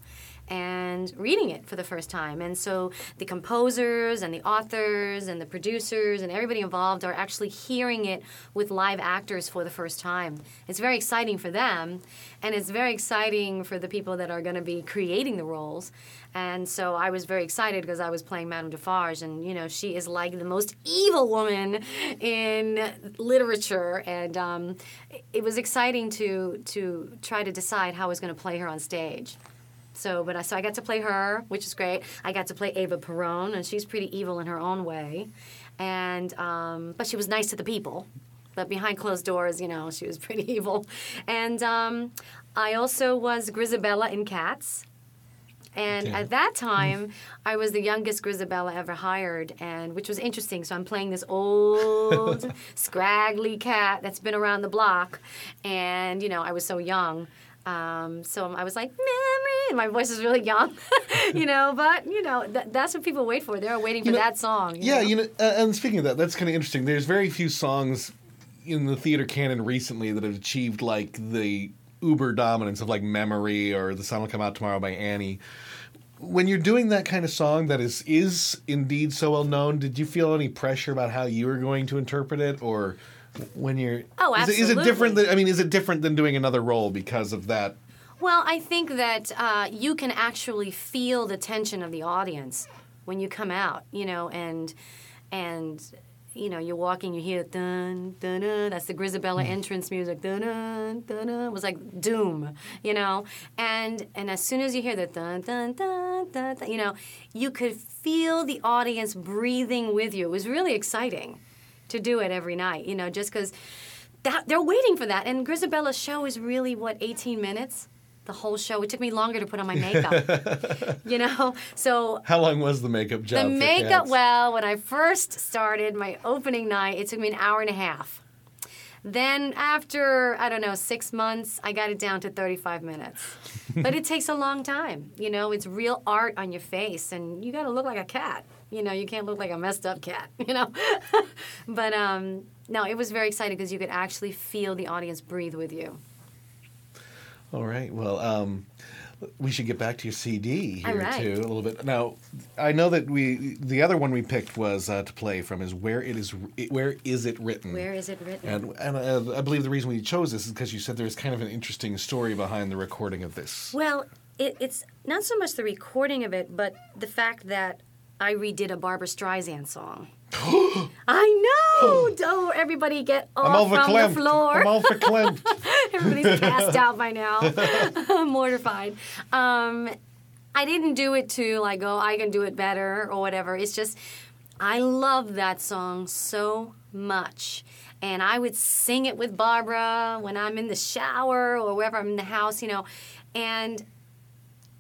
and reading it for the first time. And so the composers and the authors and the producers and everybody involved are actually hearing it with live actors for the first time. It's very exciting for them, and it's very exciting for the people that are going to be creating the roles. And so I was very excited because I was playing Madame Defarge, and you know she is like the most evil woman in literature, and um, it was exciting to to try to decide how I was going to play her on stage. So, but I, so I got to play her, which is great. I got to play Eva Perón, and she's pretty evil in her own way, and um, but she was nice to the people. But behind closed doors, you know, she was pretty evil. And um, I also was Grizabella in Cats. And at that time, I was the youngest Grizabella ever hired, and which was interesting. So I'm playing this old, scraggly cat that's been around the block, and you know I was so young. Um, so I was like, memory, and my voice is really young, you know. But you know th- that's what people wait for. They're waiting for You know, that song. you Yeah, know? you know, uh, and speaking of that, that's kind of interesting. There's very few songs in the theater canon recently that have achieved like the uber dominance of like "Memory" or "The Sun Will Come Out Tomorrow" by Annie. When you're doing that kind of song that is is indeed so well known, did you feel any pressure about how you were going to interpret it, or when you're? Oh, absolutely. is it, is it different? Than, I mean, is it different than doing another role because of that? Well, I think that uh, you can actually feel the tension of the audience when you come out, you know, and and you know you're walking, you hear dun dun dun. That's the Grizabella entrance music. Dun dun dun dun. It was like doom, you know. And and as soon as you hear the dun dun dun dun, dun you know, you could feel the audience breathing with you. It was really exciting to do it every night, you know, just because that they're waiting for that. And Grizabella's show is really what 18 minutes. The whole show. It took me longer to put on my makeup. you know, so How long was the makeup job? the makeup. Well, when I first started my opening night, it took me an hour and a half. Then after I don't know six months, I got it down to 35 minutes. but it takes a long time. You know, it's real art on your face, and you got to look like a cat. You know, you can't look like a messed up cat. You know, but um, no, it was very exciting because you could actually feel the audience breathe with you. All right. Well, um, we should get back to your CD here right. too a little bit. Now, I know that we the other one we picked was uh, to play from is where it is where is it written? Where is it written? And, and uh, I believe the reason we chose this is because you said there's kind of an interesting story behind the recording of this. Well, it, it's not so much the recording of it, but the fact that I redid a Barbra Streisand song. I know! Don't everybody get off I'm from the floor. I'm verklempt. Everybody's passed out by now. Mortified. Um, I didn't do it to like go, I can do it better or whatever. It's just, I love that song so much. And I would sing it with Barbara when I'm in the shower or wherever I'm in the house, you know. And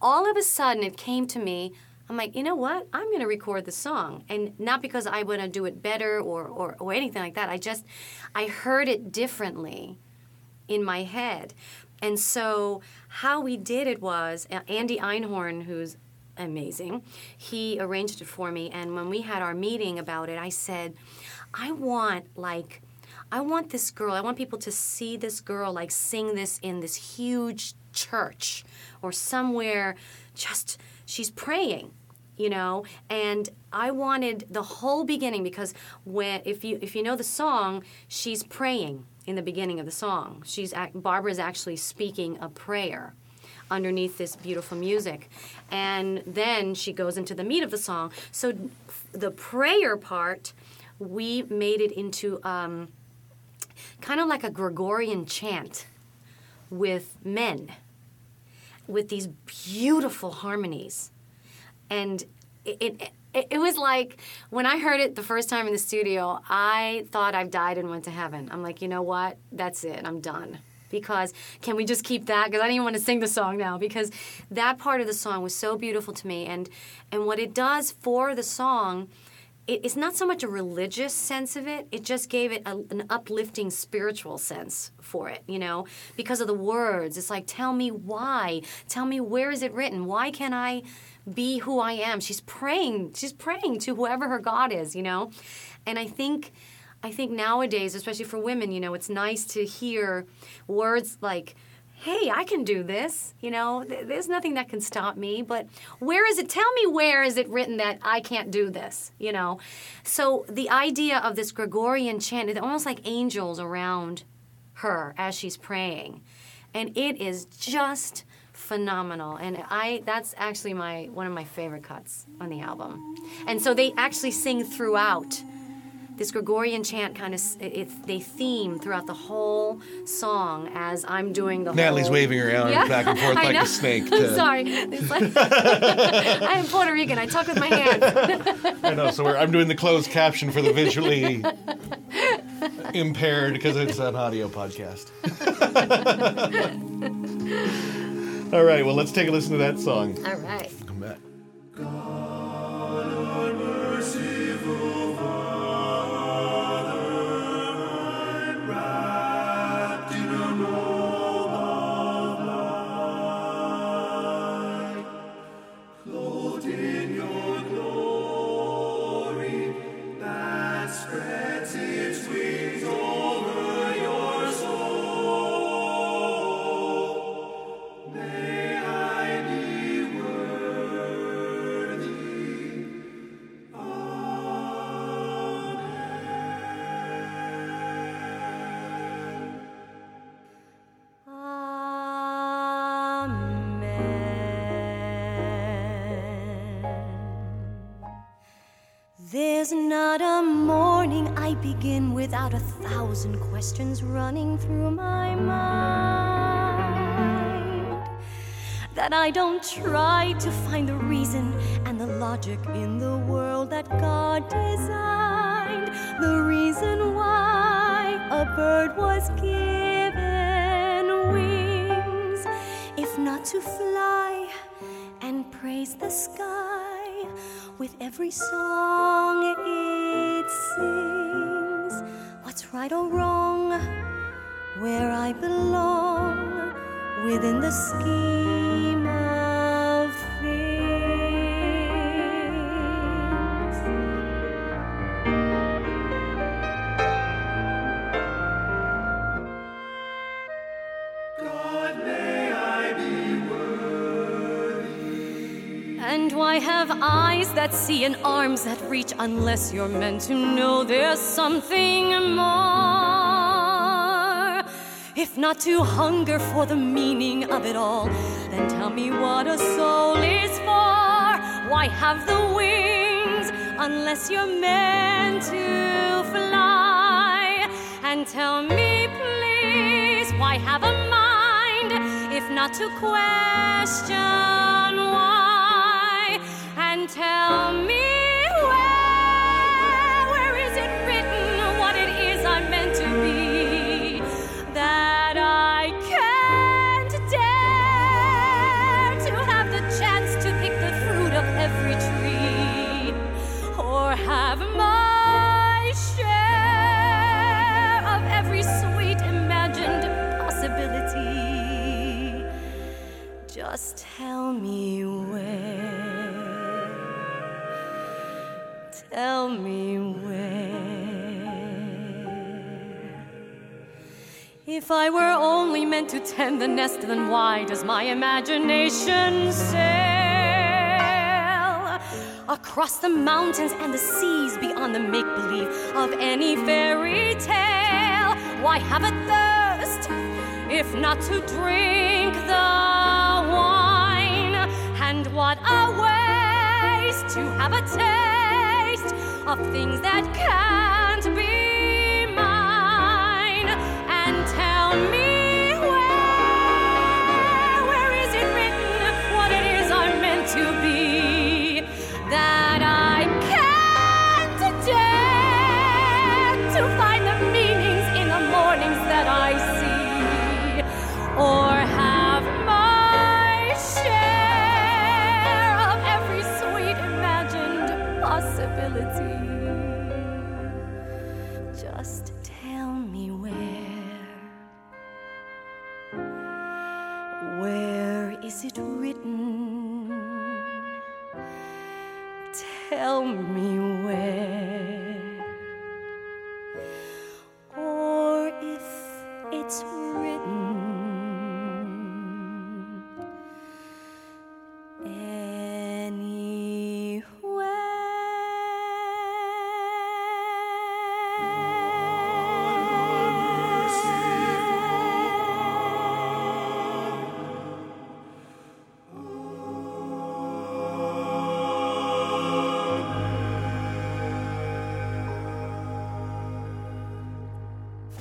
all of a sudden it came to me, I'm like, you know what? I'm going to record the song, and not because I want to do it better or, or or anything like that. I just I heard it differently in my head, and so how we did it was Andy Einhorn, who's amazing, he arranged it for me, and when we had our meeting about it, I said, I want like. I want this girl, I want people to see this girl like sing this in this huge church or somewhere just she's praying you know? And i wanted the whole beginning because when if you if you know the song she's praying in the beginning of the song. She's barbara's actually speaking a prayer underneath this beautiful music. And then she goes into the meat of the song. So the prayer part we made it into um, kind of like a gregorian chant with men with these beautiful harmonies and it, it it, was like when I heard it the first time in the studio, I thought I've died and went to heaven. I'm like, you know what? That's it. I'm done. Because can we just keep that? Because I didn't even want to sing the song now because that part of the song was so beautiful to me. And and what it does for the song, it, it's not so much a religious sense of it. It just gave it a, an uplifting spiritual sense for it. You know, because of the words. It's like, tell me why. Tell me where is it written? Why can I? be who I am. She's praying. She's praying to whoever her God is, you know? And I think I think nowadays, especially for women, you know, it's nice to hear words like Hey, I can do this. You know, th- there's nothing that can stop me. But where is it? Tell me where is it written that I can't do this? You know, so the idea of this Gregorian chant, it's almost like angels around her as she's praying, and it is just phenomenal and i that's actually my one of my favorite cuts on the album and so they actually sing throughout this gregorian chant kind of it, they theme throughout the whole song as i'm doing the Natalie's whole waving her arms back and forth like a snake i'm to- sorry like- i'm puerto rican i talk with my hands I know. So we're, I'm doing the closed caption for the visually impaired because it's an audio podcast. All right. Well, let's take a listen to that song. all right Come back. Thousand questions running through my mind. That I don't try to find the reason and the logic in the world that God designed. The reason why a bird was given wings, if not to fly and praise the sky with every song it sings. Right or wrong, where I belong within the scheme that see and arms that reach unless you're meant to know there's something more? If not to hunger for the meaning of it all, then tell me what a soul is for. Why have the wings unless you're meant to fly? And tell me, please, why have a mind if not to question why? Tell me If I were only meant to tend the nest, then why does my imagination sail across the mountains and the seas beyond the make believe of any fairy tale? Why have a thirst if not to drink the wine? And what a waste to have a taste of things that can't me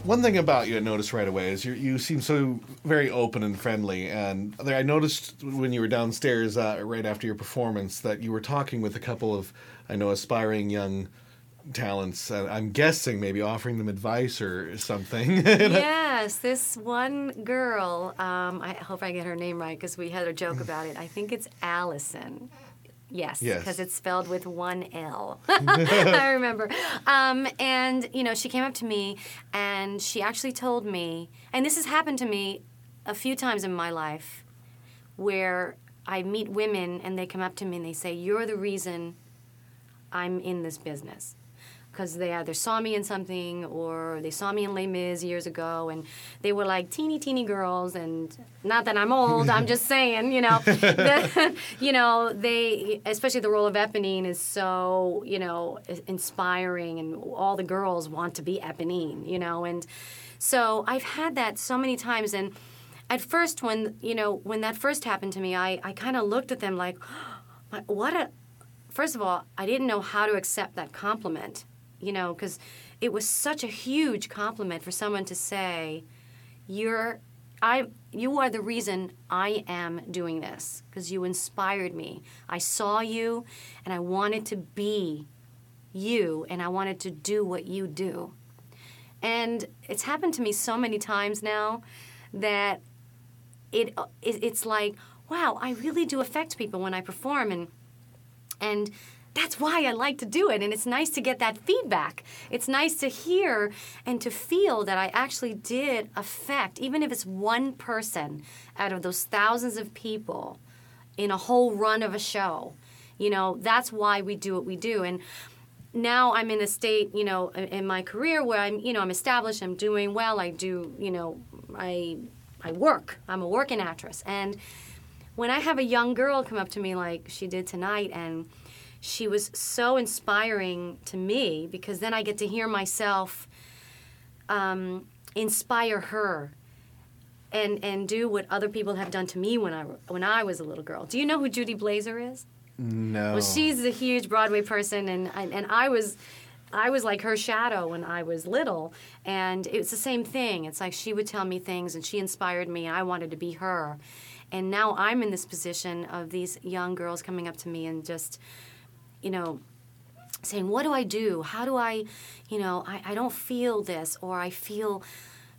One thing about you I noticed right away is you you seem so very open and friendly. And I noticed when you were downstairs uh, right after your performance that you were talking with a couple of I know aspiring young talents. I'm guessing maybe offering them advice or something. yes, this one girl, um, I hope I get her name right because we had a joke about it. I think it's Alison. Yes, Yes. because it's spelled with one L. I remember. Um, and, you know, she came up to me and she actually told me, and this has happened to me a few times in my life, where I meet women and they come up to me and they say, You're the reason I'm in this business. Because they either saw me in something or they saw me in Les Mis years ago and they were like teeny, teeny girls. And not that I'm old, I'm just saying, you know, the- you know, they, especially the role of Eponine is so, you know, inspiring and all the girls want to be Eponine, you know. And so I've had that so many times. And at first, when, you know, when that first happened to me, I, I kind of looked at them like, what a, first of all, I didn't know how to accept that compliment, you know, because it was such a huge compliment for someone to say, "You're, I, you are the reason I am doing this because you inspired me. I saw you, and I wanted to be you, and I wanted to do what you do." And it's happened to me so many times now that it, it it's like, wow, I really do affect people when I perform, and and that's why I like to do it. And it's nice to get that feedback. It's nice to hear and to feel that I actually did affect, even if it's one person out of those thousands of people in a whole run of a show. You know, that's why we do what we do. And now I'm in a state, you know, in my career where I'm, you know, I'm established, I'm doing well, I do, you know, I I work. I'm a working actress. And when I have a young girl come up to me like she did tonight and she was so inspiring to me because then I get to hear myself um, inspire her and and do what other people have done to me when I when I was a little girl. Do you know who Judy Blazer is? no. Well, she's a huge Broadway person, and and, and I was. I was like her shadow when I was little, and it was the same thing. It's like she would tell me things, and she inspired me, and I wanted to be her. And now I'm in this position of these young girls coming up to me and just, you know, saying, What do I do? How do I, you know, I, I don't feel this, or I feel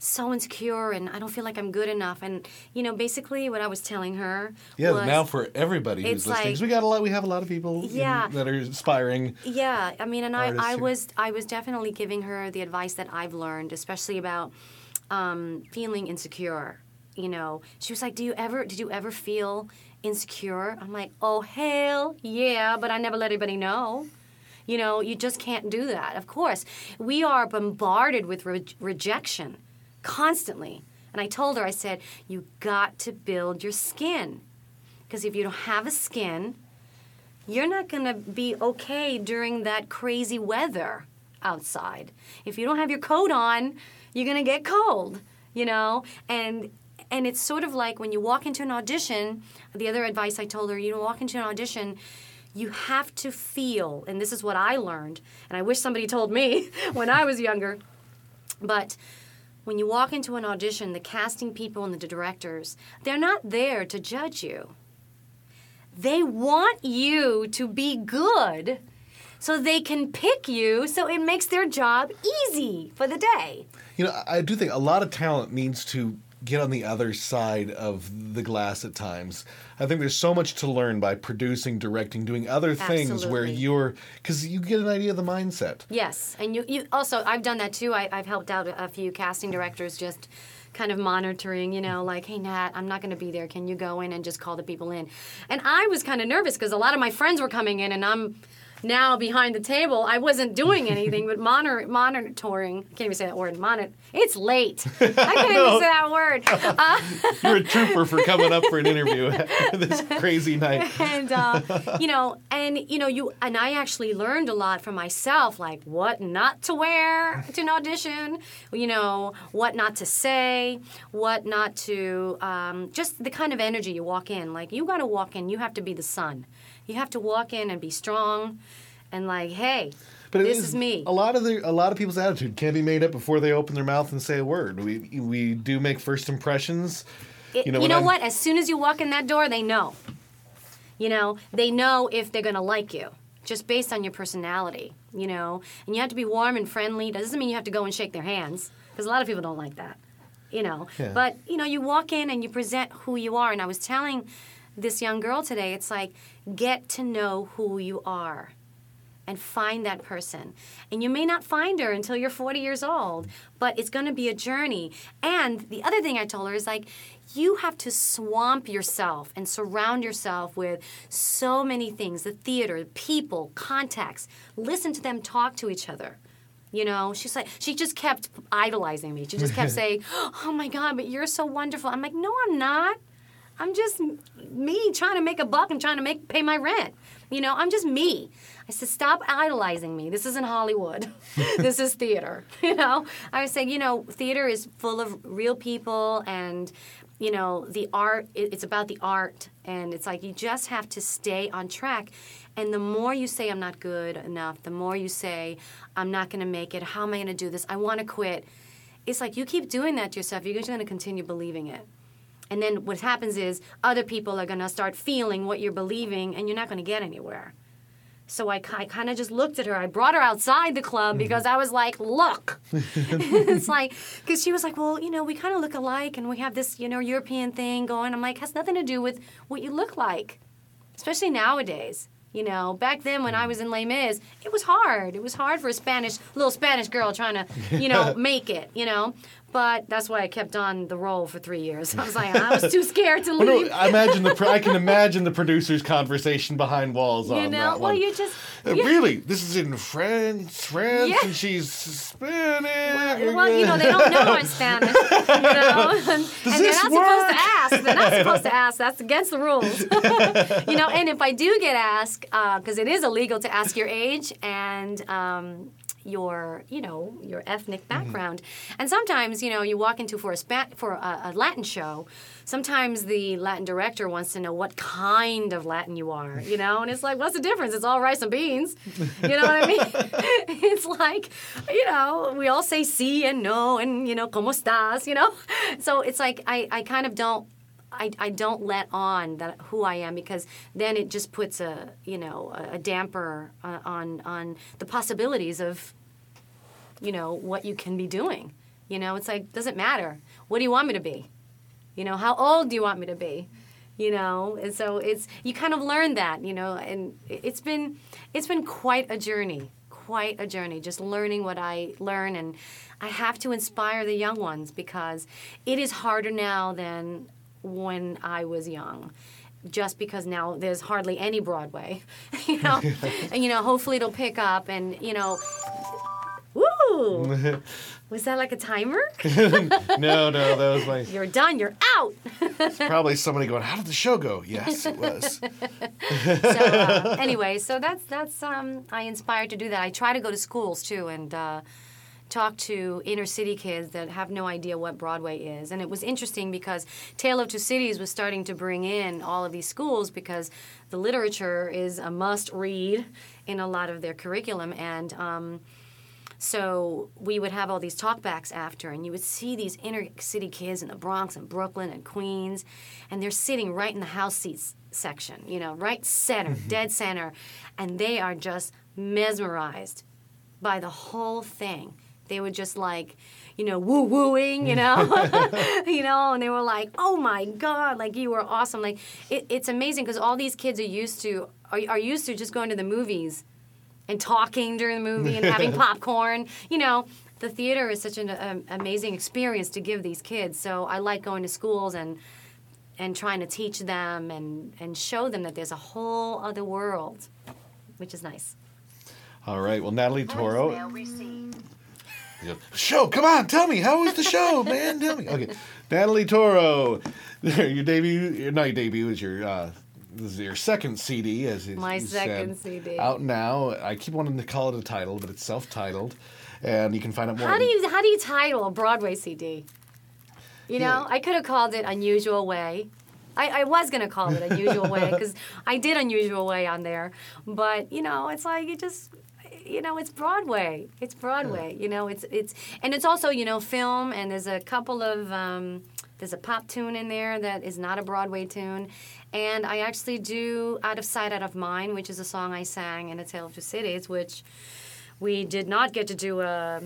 so insecure and I don't feel like I'm good enough. And, you know, basically what I was telling her yeah, was, now for everybody who's listening, like- we got a lot. We have a lot of people Yeah. that are aspiring. Yeah, I mean, and I, I was I was definitely giving her the advice that I've learned, especially about um, feeling insecure. You know, she was like, "Do you ever did you ever feel insecure?" I'm like, "Oh hell yeah," but I never let anybody know. You know, you just can't do that. Of course, we are bombarded with re- rejection constantly. And I told her, I said, you got to build your skin. Because if you don't have a skin, you're not going to be okay during that crazy weather outside. If you don't have your coat on, you're going to get cold, you know? And and it's sort of like when you walk into an audition, the other advice I told her, you know, walk into an audition, you have to feel, and this is what I learned, and I wish somebody told me when I was younger, but when you walk into an audition, the casting people and the directors, they're not there to judge you. They want you to be good so they can pick you so it makes their job easy for the day. You know, I do think a lot of talent needs to get on the other side of the glass at times. I think there's so much to learn by producing, directing, doing other things where you're because you get an idea of the mindset. Yes, and you, you also I've done that too. I, I've helped out a, a few casting directors just kind of monitoring, you know, like, hey Nat, I'm not going to be there. Can you go in and just call the people in? And I was kind of nervous because a lot of my friends were coming in, and I'm now behind the table. I wasn't doing anything but monitor, monitoring. Can't even say that word. Monitor. It's late. I can't even say that word. Uh, You're a trooper for coming up for an interview this crazy night. and uh, you know, and you know, you and I actually learned a lot for myself, like what not to wear to an audition, you know, what not to say, what not to, um, just the kind of energy you walk in. Like you got to walk in, you have to be the sun. You have to walk in and be strong, and like, hey, But this is me. A lot of the a lot of people's attitude can be made up before they open their mouth and say a word. We we do make first impressions. It- you know, you know I'm- what? As soon as you walk in that door, they know. You know, they know if they're going to like you just based on your personality, you know. And you have to be warm and friendly. That doesn't mean you have to go and shake their hands because a lot of people don't like that, you know. Yeah. But, you know, you walk in and you present who you are. And I was telling this young girl today, it's like get to know who you are and find that person. And you may not find her until you're 40 years old, but it's going to be a journey. And the other thing I told her is like, you have to swamp yourself and surround yourself with so many things the theater, people, contacts. Listen to them talk to each other. You know, she's like, she just kept idolizing me. She just kept saying, Oh my God, but you're so wonderful. I'm like, No, I'm not. I'm just me trying to make a buck and trying to make pay my rent. You know, I'm just me. I said, stop idolizing me. This isn't Hollywood. this is theater. You know, I was saying, you know, theater is full of real people and, you know, the art, it's about the art. And it's like you just have to stay on track. And the more you say, I'm not good enough, the more you say, I'm not going to make it, how am I going to do this? I want to quit. It's like you keep doing that to yourself, you're just going to continue believing it. And then what happens is other people are going to start feeling what you're believing, and you're not going to get anywhere. So I, I kind of just looked at her. I brought her outside the club mm-hmm. because I was like, look. it's like, because she was like, well, you know, we kind of look alike and we have this, you know, European thing going. I'm like, has nothing to do with what you look like, especially nowadays. You know, back then when I mm-hmm. was in Les Mis, it was hard. It was hard for a Spanish, little Spanish girl trying to, you know, make it, you know. But that's why I kept on the role for three years. I was like, I was too scared to Well, no, leave. I imagine the I can imagine the producer's conversation behind walls you on know, that well, one. you just. Uh, you- Really, this is in France, France, Yeah. and she's Spanish. Well, you know, they don't know I'm Spanish. You know? and and they're not supposed to ask. They're not supposed to ask. That's against the rules. you know, and if I do get asked, because it is illegal to ask your age and um, your, you know, your ethnic background. And sometimes, you know, you walk into for a spa- for a, a Latin show. Sometimes the Latin director wants to know what kind of Latin you are, you know, and it's like, what's the difference? It's all rice and beans. You know what I mean? it's like, you know, we all say sí and no and, you know, ¿cómo estás? You know? So it's like, I, I kind of don't. I, I don't let on that who I am because then it just puts a you know a, a damper uh, on on the possibilities of you know what you can be doing. You know, it's like doesn't matter. What do you want me to be? You know, how old do you want me to be? You know, and so it's you kind of learn that, you know, and it- it's been it's been quite a journey, quite a journey just learning what I learn and I have to inspire the young ones because it is harder now than when I was young. Just because now there's hardly any Broadway, you know, and you know, hopefully it'll pick up, and you know! Ooh. Was that like a timer? no, no, that was my. You're done. You're out. Probably somebody going, "How did the show go?" Yes, it was. so uh, anyway, so that's that's um, I inspired to do that. I try to go to schools too and uh, talk to inner city kids that have no idea what Broadway is. And it was interesting because Tale of Two Cities was starting to bring in all of these schools because the literature is a must read in a lot of their curriculum and. Um, so we would have all these talkbacks after, and you would see these inner city kids in the Bronx and Brooklyn and Queens, and they're sitting right in the house seats section, you know, right center, mm-hmm. dead center, and they are just mesmerized by the whole thing. They were just like, you know, woo wooing, you know, you know, and they were like, oh my god, like you were awesome. Like it, it's amazing because all these kids are used to are, are used to just going to the movies and talking during the movie and having popcorn. You know, the theater is such an um, amazing experience to give these kids. So I like going to schools and and trying to teach them and and show them that there's a whole other world, which is nice. All right. Well, Natalie Toro. Yeah. Show, come on, tell me how was the show, man? Tell me. Okay, Natalie Toro, your debut, your not your debut is your uh, this is your second CD, as you My second said. CD. out now. I keep wanting to call it a title, but it's self-titled, and you can find out more. How do you how do you title a Broadway CD? You know, Yeah. I could have called it Unusual Way. I, I was gonna call it Unusual Way because I did Unusual Way on there, but you know, it's like you just. You know, it's Broadway. It's Broadway. You know, it's it's and it's also you know film and there's a couple of um, there's a pop tune in there that is not a Broadway tune, and I actually do Out of Sight, Out of Mind, which is a song I sang in A Tale of Two Cities, which we did not get to do a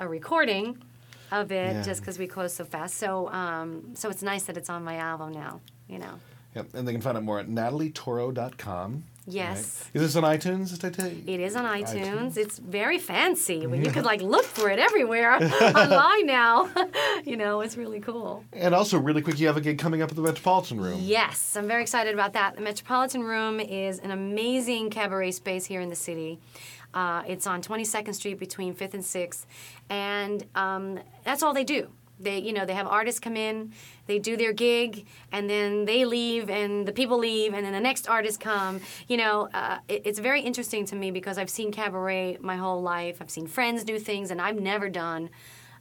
a recording of it Yeah. just because we closed so fast. So um, so it's nice that it's on my album now. You know. Yep, and they can find out more at natalietoro.com. Yes. Right? Is this on iTunes? Did I tell you? It is on iTunes. iTunes. It's very fancy. Well, You could like look for it everywhere online now. you know, it's really cool. And also, really quick, you have a gig coming up at the Metropolitan Room. Yes, I'm very excited about that. The Metropolitan Room is an amazing cabaret space here in the city. Uh, it's on 22nd Street between 5th and 6th, and um, that's all they do. They, you know, they have artists come in, they do their gig, and then they leave, and the people leave, and then the next artist come. You know, uh, it, it's very interesting to me because I've seen cabaret my whole life. I've seen friends do things, and I've never done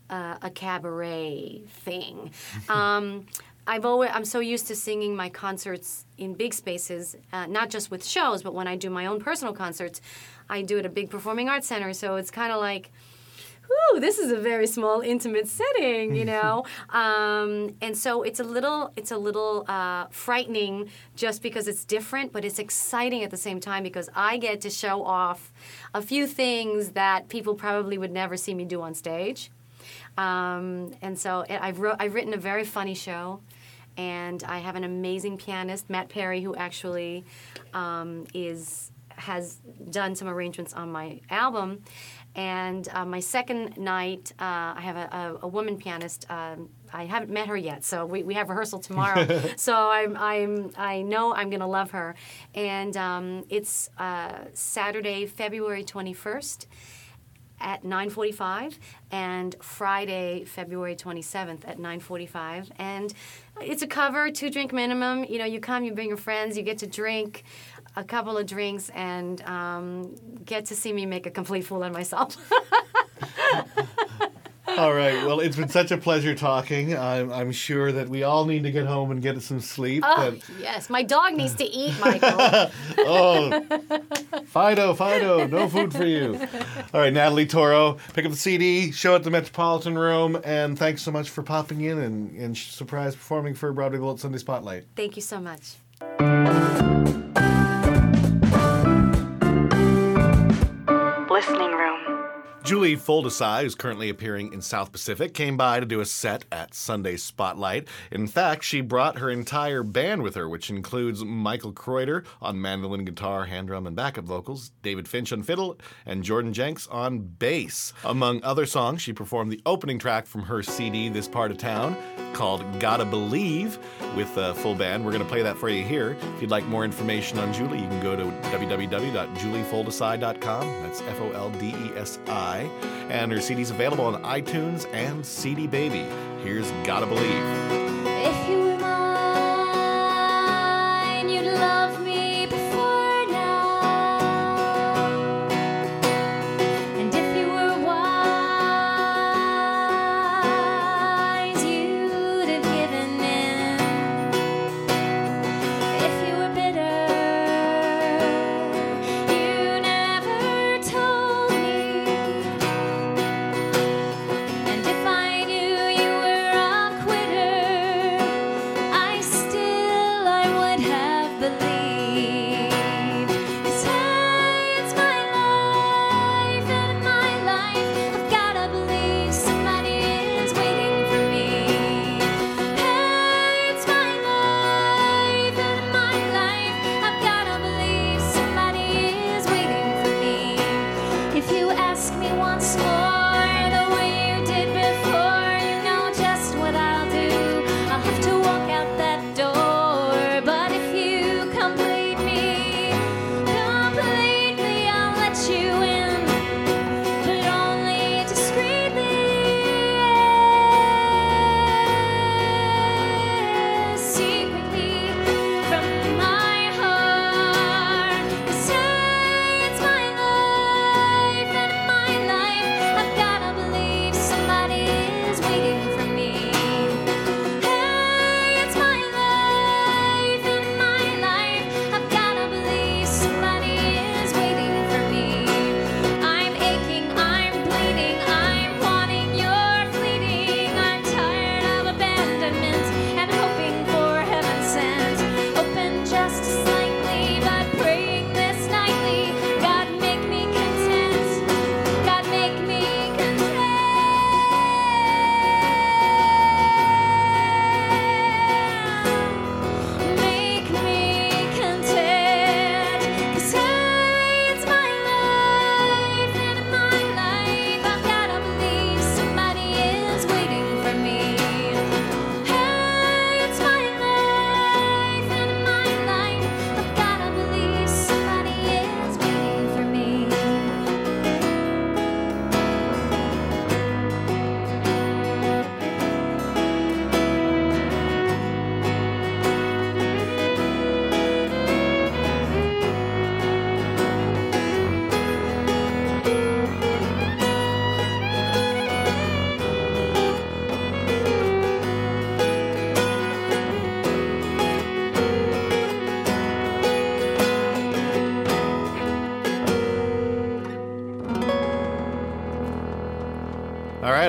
uh, a cabaret thing. Um, I've always I'm so used to singing my concerts in big spaces, uh, not just with shows, but when I do my own personal concerts, I do it at a big performing arts center. So it's kind of like, ooh, this is a very small, intimate setting, you know. um, and so it's a little it's a little uh, frightening just because it's different, but it's exciting at the same time because I get to show off a few things that people probably would never see me do on stage. Um, and so I- I've, wrote, I've written a very funny show, and I have an amazing pianist, Matt Perri, who actually um, is has done some arrangements on my album. And uh, my second night, uh, I have a, a, a woman pianist. Um, I haven't met her yet, so we, we have rehearsal tomorrow. so I'm, I'm I know I'm gonna love her. And um, it's uh, Saturday, February 21st at 9:45 and Friday, February 27th at 9:45 and it's a cover, two drink minimum. You know, you come, you bring your friends, you get to drink a couple of drinks and um, get to see me make a complete fool of myself. All right. Well, it's been such a pleasure talking. I'm, I'm sure that we all need to get home and get some sleep. oh, but yes, my dog needs to eat, Michael. oh, Fido, Fido, no food for you. All right, Natalie Toro, pick up the CD, show at the Metropolitan Room, and thanks so much for popping in and, and surprise performing for Broadway Bullet Sunday Spotlight. Thank you so much. Julie Foldesi, who's currently appearing in South Pacific, came by to do a set at Sunday Spotlight. In fact, she brought her entire band with her, which includes Michael Kreuter on mandolin, guitar, hand drum, and backup vocals, David Finch on fiddle, and Jordan Jenks on bass. Among other songs, she performed the opening track from her CD, This Part of Town, called Gotta Believe with a full band. We're going to play that for you here. If you'd like more information on Julie, you can go to www.juliefoldesi.com. That's F O L D E S I. And her CD's available on iTunes and CD Baby. Here's Gotta Believe.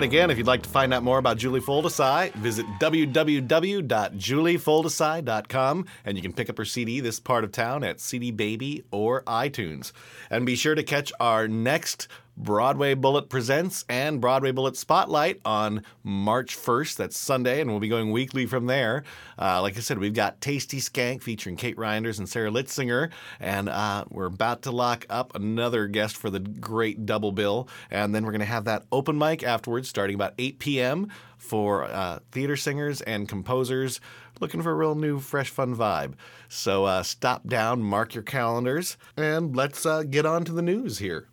Again, if you'd like to find out more about Julie Foldesi, visit www.juliefoldesi.com and you can pick up her CD, This Part of Town, at CD Baby or iTunes. And be sure to catch our next Broadway Bullet Presents and Broadway Bullet Spotlight on March 1st. That's Sunday, and we'll be going weekly from there. Uh, like I said, we've got Tasty Skank featuring Kate Reinders and Sarah Litzsinger, and uh, we're about to lock up another guest for the great double bill. And then we're going to have that open mic afterwards, starting about 8 p.m. for uh, theater singers and composers looking for a real new, fresh, fun vibe. So uh, stop down, mark your calendars, and let's uh, get on to the news here.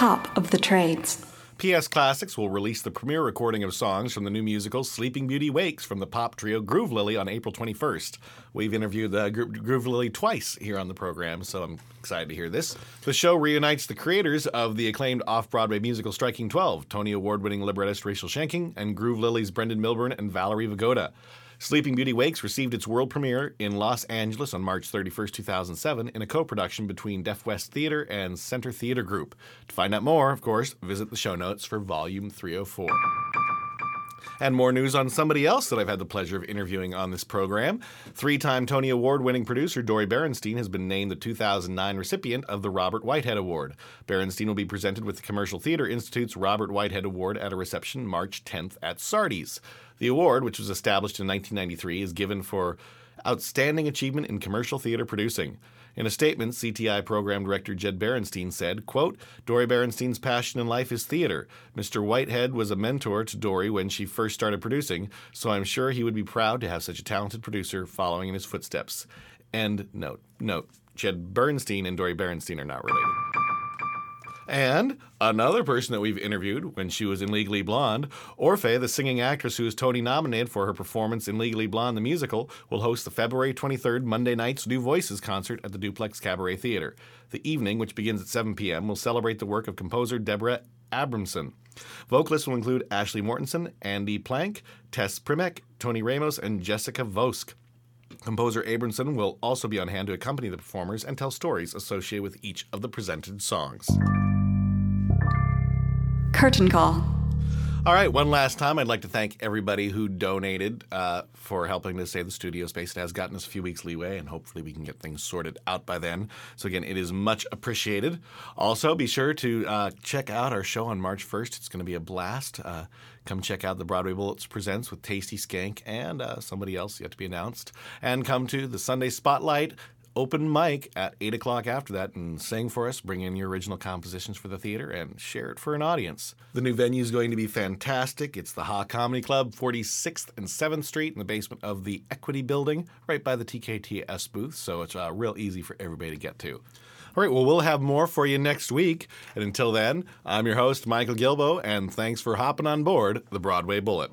Top of the trades. PS Classics will release the premiere recording of songs from the new musical Sleeping Beauty Wakes from the pop trio Groove Lily on April 21st. We've interviewed uh, Gro- Groove Lily twice here on the program, so I'm excited to hear this. The show reunites the creators of the acclaimed off Broadway musical Striking 12, Tony Award winning librettist Rachel Sheinkin, and Groove Lily's Brendan Milburn and Valerie Vigoda. Sleeping Beauty Wakes received its world premiere in Los Angeles on March 31st, 2007, in a co production between Deaf West Theater and Center Theater Group. To find out more, of course, visit the show notes for Volume 304. And more news on somebody else that I've had the pleasure of interviewing on this program. Three time Tony Award winning producer Dori Berinstein has been named the 2009 recipient of the Robert Whitehead Award. Berinstein will be presented with the Commercial Theater Institute's Robert Whitehead Award at a reception March 10th at Sardi's. The award, which was established in 1993, is given for outstanding achievement in commercial theater producing. In a statement, CTI program director Jed Bernstein said, quote, Dori Berinstein's passion in life is theater. Mr. Whitehead was a mentor to Dori when she first started producing, so I'm sure he would be proud to have such a talented producer following in his footsteps. End note. Note, Jed Bernstein and Dori Berinstein are not related. And another person that we've interviewed when she was in Legally Blonde, Orfeh, the singing actress who was Tony nominated for her performance in Legally Blonde the musical, will host the February 23rd Monday night's New Voices concert at the Duplex Cabaret Theater. The evening, which begins at 7 p.m., will celebrate the work of composer Deborah Abramson. Vocalists will include Ashley Mortensen, Andy Plank, Tess Primek, Tony Ramos, and Jessica Vosk. Composer Abramson will also be on hand to accompany the performers and tell stories associated with each of the presented songs. Curtain call. All right, one last time, I'd like to thank everybody who donated uh, for helping to save the studio space. It has gotten us a few weeks leeway, and hopefully we can get things sorted out by then. So, again, it is much appreciated. Also, be sure to uh, check out our show on March 1st. It's going to be a blast. Uh, come check out the Broadway Bullets Presents with Tasty Skank and uh, somebody else yet to be announced. And come to the Sunday Spotlight open mic at 8 o'clock after that and sing for us, bring in your original compositions for the theater, and share it for an audience. The new venue is going to be fantastic. It's the Ha Comedy Club, 46th and 7th Street, in the basement of the Equity Building, right by the TKTS booth, so it's uh, real easy for everybody to get to. All right, well, we'll have more for you next week. And until then, I'm your host, Michael Gilboe, and thanks for hopping on board the Broadway Bullet.